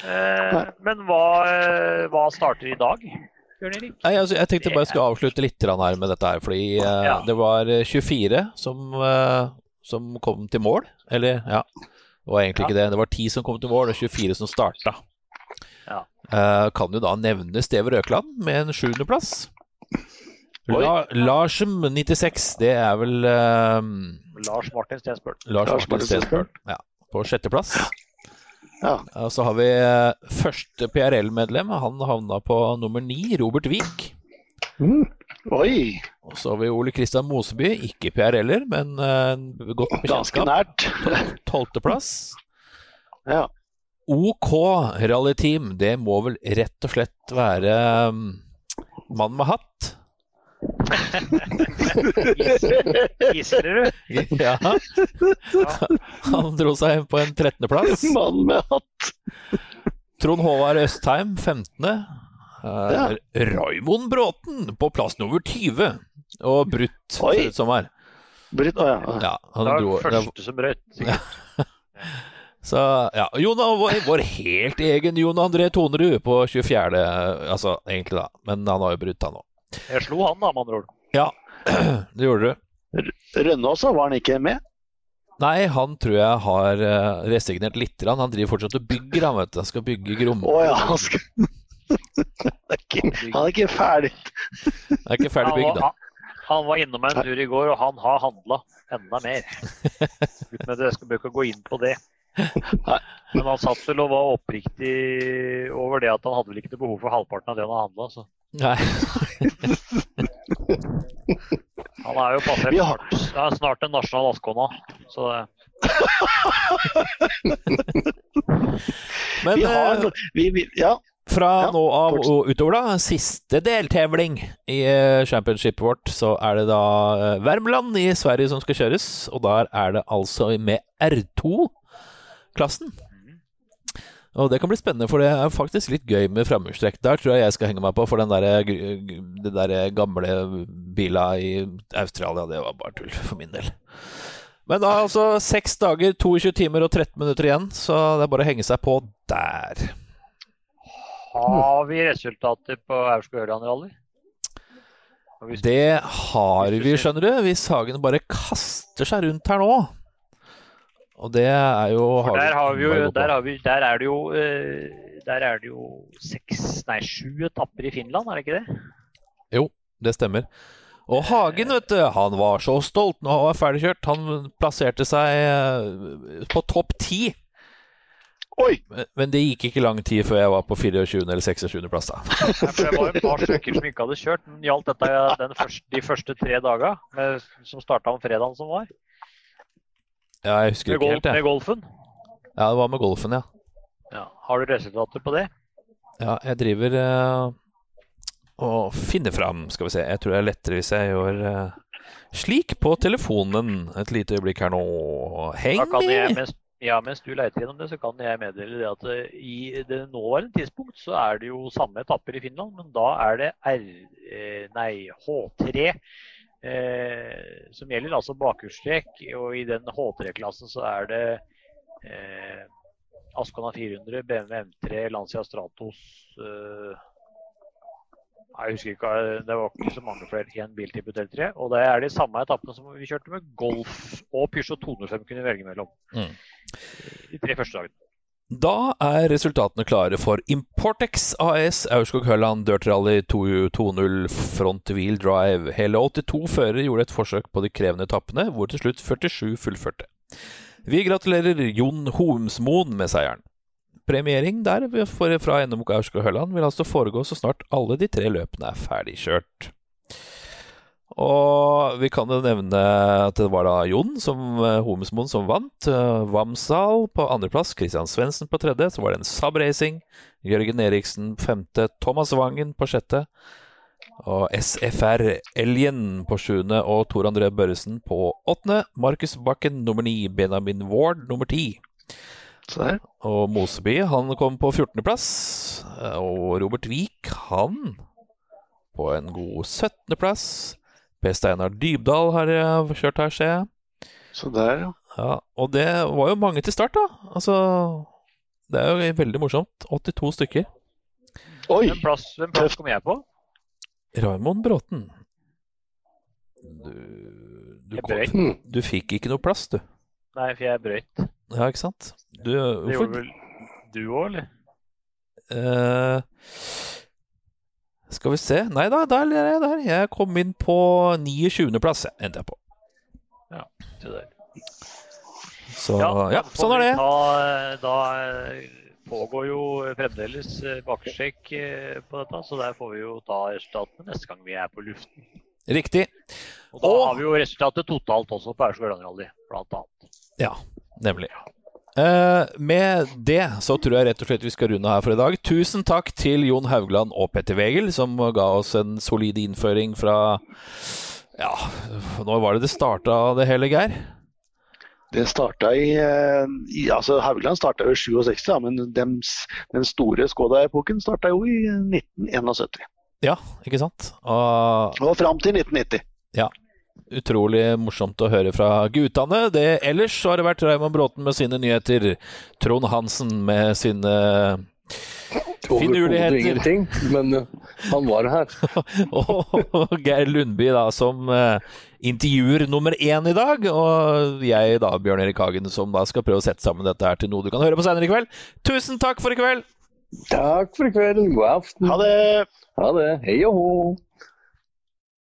Eh, men hva, eh, hva starter i dag? Nei, altså, jeg tenkte bare jeg skulle avslutte litt her med dette her, fordi eh, Ja. det var eh, 24 som, uh, som kom til mål. Eller, ja. Det var egentlig ikke det. Det var 10 som kom til mål, og 24 som starta. Ja. Uh, kan jo da nevne Steve Røkland med en sjuendeplass. La, Larsum 96, det er vel eh, Lars Martin Stensbøl. Lars Martin Stensbøl. Ja, på sjetteplass. Ja. Og så har vi eh, første PRL-medlem. Han havna på nummer ni, Robert Wiik. Oi, Og så har vi Ole Kristian Moseby, ikke PRL-er, men en godt ganske bekjentskap. nært. Tolvteplass. Ja. OK rallyteam, det må vel rett og slett være um, mann med hatt? Gisler du? Ja. Han dro seg hjem på en 13.-plass. Mann med hatt. Trond Håvard Østheim, 15. Uh, Ja. Raymond Bråten på plass nummer 20. Og brutt, Oi. ser det som her. Britt, å ja. Ja, han Det var dro, den første som brøt. sikkert. Så ja, Jon, vår, vår helt egen Jon André Tonerud på 24. Altså egentlig, da. Men han har jo brutt, han òg. Jeg slo han, da, med andre ord. Ja, det gjorde du. Rønne også, var han ikke med? Nei, han tror jeg har uh, resignert litt. grann. Han driver fortsatt og bygger, han vet du. Han skal bygge Grom. Oh, ja, han skal Han er ikke, han er ikke ferdig. Han er ikke ferdig Han bygd, var, da. han, var innom en tur i går, og han har handla enda mer. Uten at jeg skal ikke gå inn på det. Men han satt vel og var oppriktig over det at han hadde vel ikke noe behov for halvparten av det han har handla. Nei. han er jo passert Vi har- det er snart en nasjonal Askona. Så det, Men Vi har eh, vi, vi, Ja. fra Ja, nå av og utover, da, siste deltevling i eh, championshipet vårt, så er det da eh, Värmland i Sverige som skal kjøres. Og der er det altså med R2-klassen. Og det kan bli spennende, for det er faktisk litt gøy med framhjulstrekk. Der tror jeg jeg skal henge meg på, for den der, det der gamle bila i Australia, det var bare tull for min del. Men da altså seks dager, 22 timer og 13 minutter igjen, så det er bare å henge seg på der. har vi resultater på Aurskog-Ørland-rally? Det har vi, skjønner du, hvis Hagen bare kaster seg rundt her nå. Og det er jo der, har vi jo, der, har vi, der er det jo eh, Der er det jo seks, nei sju etapper i Finland, er det ikke det? Jo, Det stemmer. Og Hagen, vet du, han var så stolt når han var ferdigkjørt. Han plasserte seg eh, på topp ti. Oi! Men- det gikk ikke lang tid før jeg var på 24. eller 26. plass. da. Nei, for det var et par stykker som ikke hadde kjørt. Men gjaldt dette den første, de første tre daga, som starta om fredagen som var? Ja, jeg husker Med, ikke helt, jeg. med golfen? Ja, det var med golfen, ja. Ja. Har du resultater på det? Ja, jeg driver eh, og finner fram, skal vi se. Jeg tror det er lettere hvis jeg gjør uh, slik på telefonen. Et lite øyeblikk her nå. Heng i! ja, mens du leiter gjennom det, så kan jeg meddele det at eh, i det nåværende tidspunkt så er det jo samme etapper i Finland, men da er det R, nei, H3 eh, som gjelder, altså bakhjulstrekk. Og i den H3-klassen så er det eh, Ascona 400, BMW M3, Lancia Stratos eh, Jeg husker ikke, det var ikke så mange flere. Én biltype L3. Og det er de samme etappene som vi kjørte med Golf og Peugeot 205 kunne velge mellom. Mm. De tre første dagene. Da er resultatene klare for Importex AS Aurskog-Høland Dirt Rally 2.0 Front Wheel Drive. Hele 82 førere gjorde et forsøk på de krevende etappene, hvor til slutt 47 fullførte. Vi gratulerer Jon Homsmoen med seieren. Premiering der fra NMK Aurskog-Høland vil altså foregå så snart alle de tre løpene er ferdigkjørt. Og vi kan jo nevne at det var da Jon som eh, Homesmoen som vant. eh, Vamsal på andreplass, Christian Svendsen på tredje. Så var det en Saab Racing. Jørgen Eriksen på femte. Thomas Wangen på sjette. Og SFR Elgen på sjuende. Og Tor André Børresen på åttende. Markus Bakken nummer ni. Benjamin Ward nummer ti. Og Moseby han kom på 14.-plass. Og Robert Wiik han på en god 17.-plass. Per Steinar Dybdahl har jeg kjørt her, ser jeg. Så der, ja. Ja, og det var jo mange til start, da. Altså Det er jo veldig morsomt. 82 stykker. Oi! Hvem plass, hvem plass kom jeg på? Raymond Bråten. Du, du, kom. Mm. du fikk ikke noe plass, du. Nei, for jeg brøyt. Ja, ikke sant? Du, Det gjorde vel du òg, eller? Eh, skal vi se Nei da, der er jeg der. Jeg kom inn på 29.-plass, endte jeg på. Ja, Se der. Så ja, ja sånn er det. Ta, da eh, pågår jo fremdeles eh, bakesjekk eh, på dette, så der får vi jo ta resultatene neste gang vi er på luften. Riktig. Og da Og- har vi jo resultatet totalt også på Aurskog Rally, blant annet. Ja, nemlig. Eh, med det så tror jeg rett og slett vi skal runde her for i dag. Tusen takk til Jon Haugland og Petter Wegel, som ga oss en solid innføring fra Ja, når var det det starta det hele, Geir? Det starta i, eh, i altså Haugland starta jo i 67, ja, men dems, den store Skoda-epoken starta jo i 1971. Ja, ikke sant? Og Og fram til 1990. utrolig morsomt å høre fra guttene. Det, ellers så har det vært Raymond Bråten med sine nyheter. Trond Hansen med sine Finurligheter. ingenting, men eh, han var her. Og Geir Lundby da som eh, intervjuer nummer én i dag. Og jeg da, Bjørn Erik Hagen, som da skal prøve å sette sammen dette her til noe du kan høre på senere i kveld. Tusen takk for i kveld! Takk for i kveld. God aften. Ha det! Ha det. Hei og hå.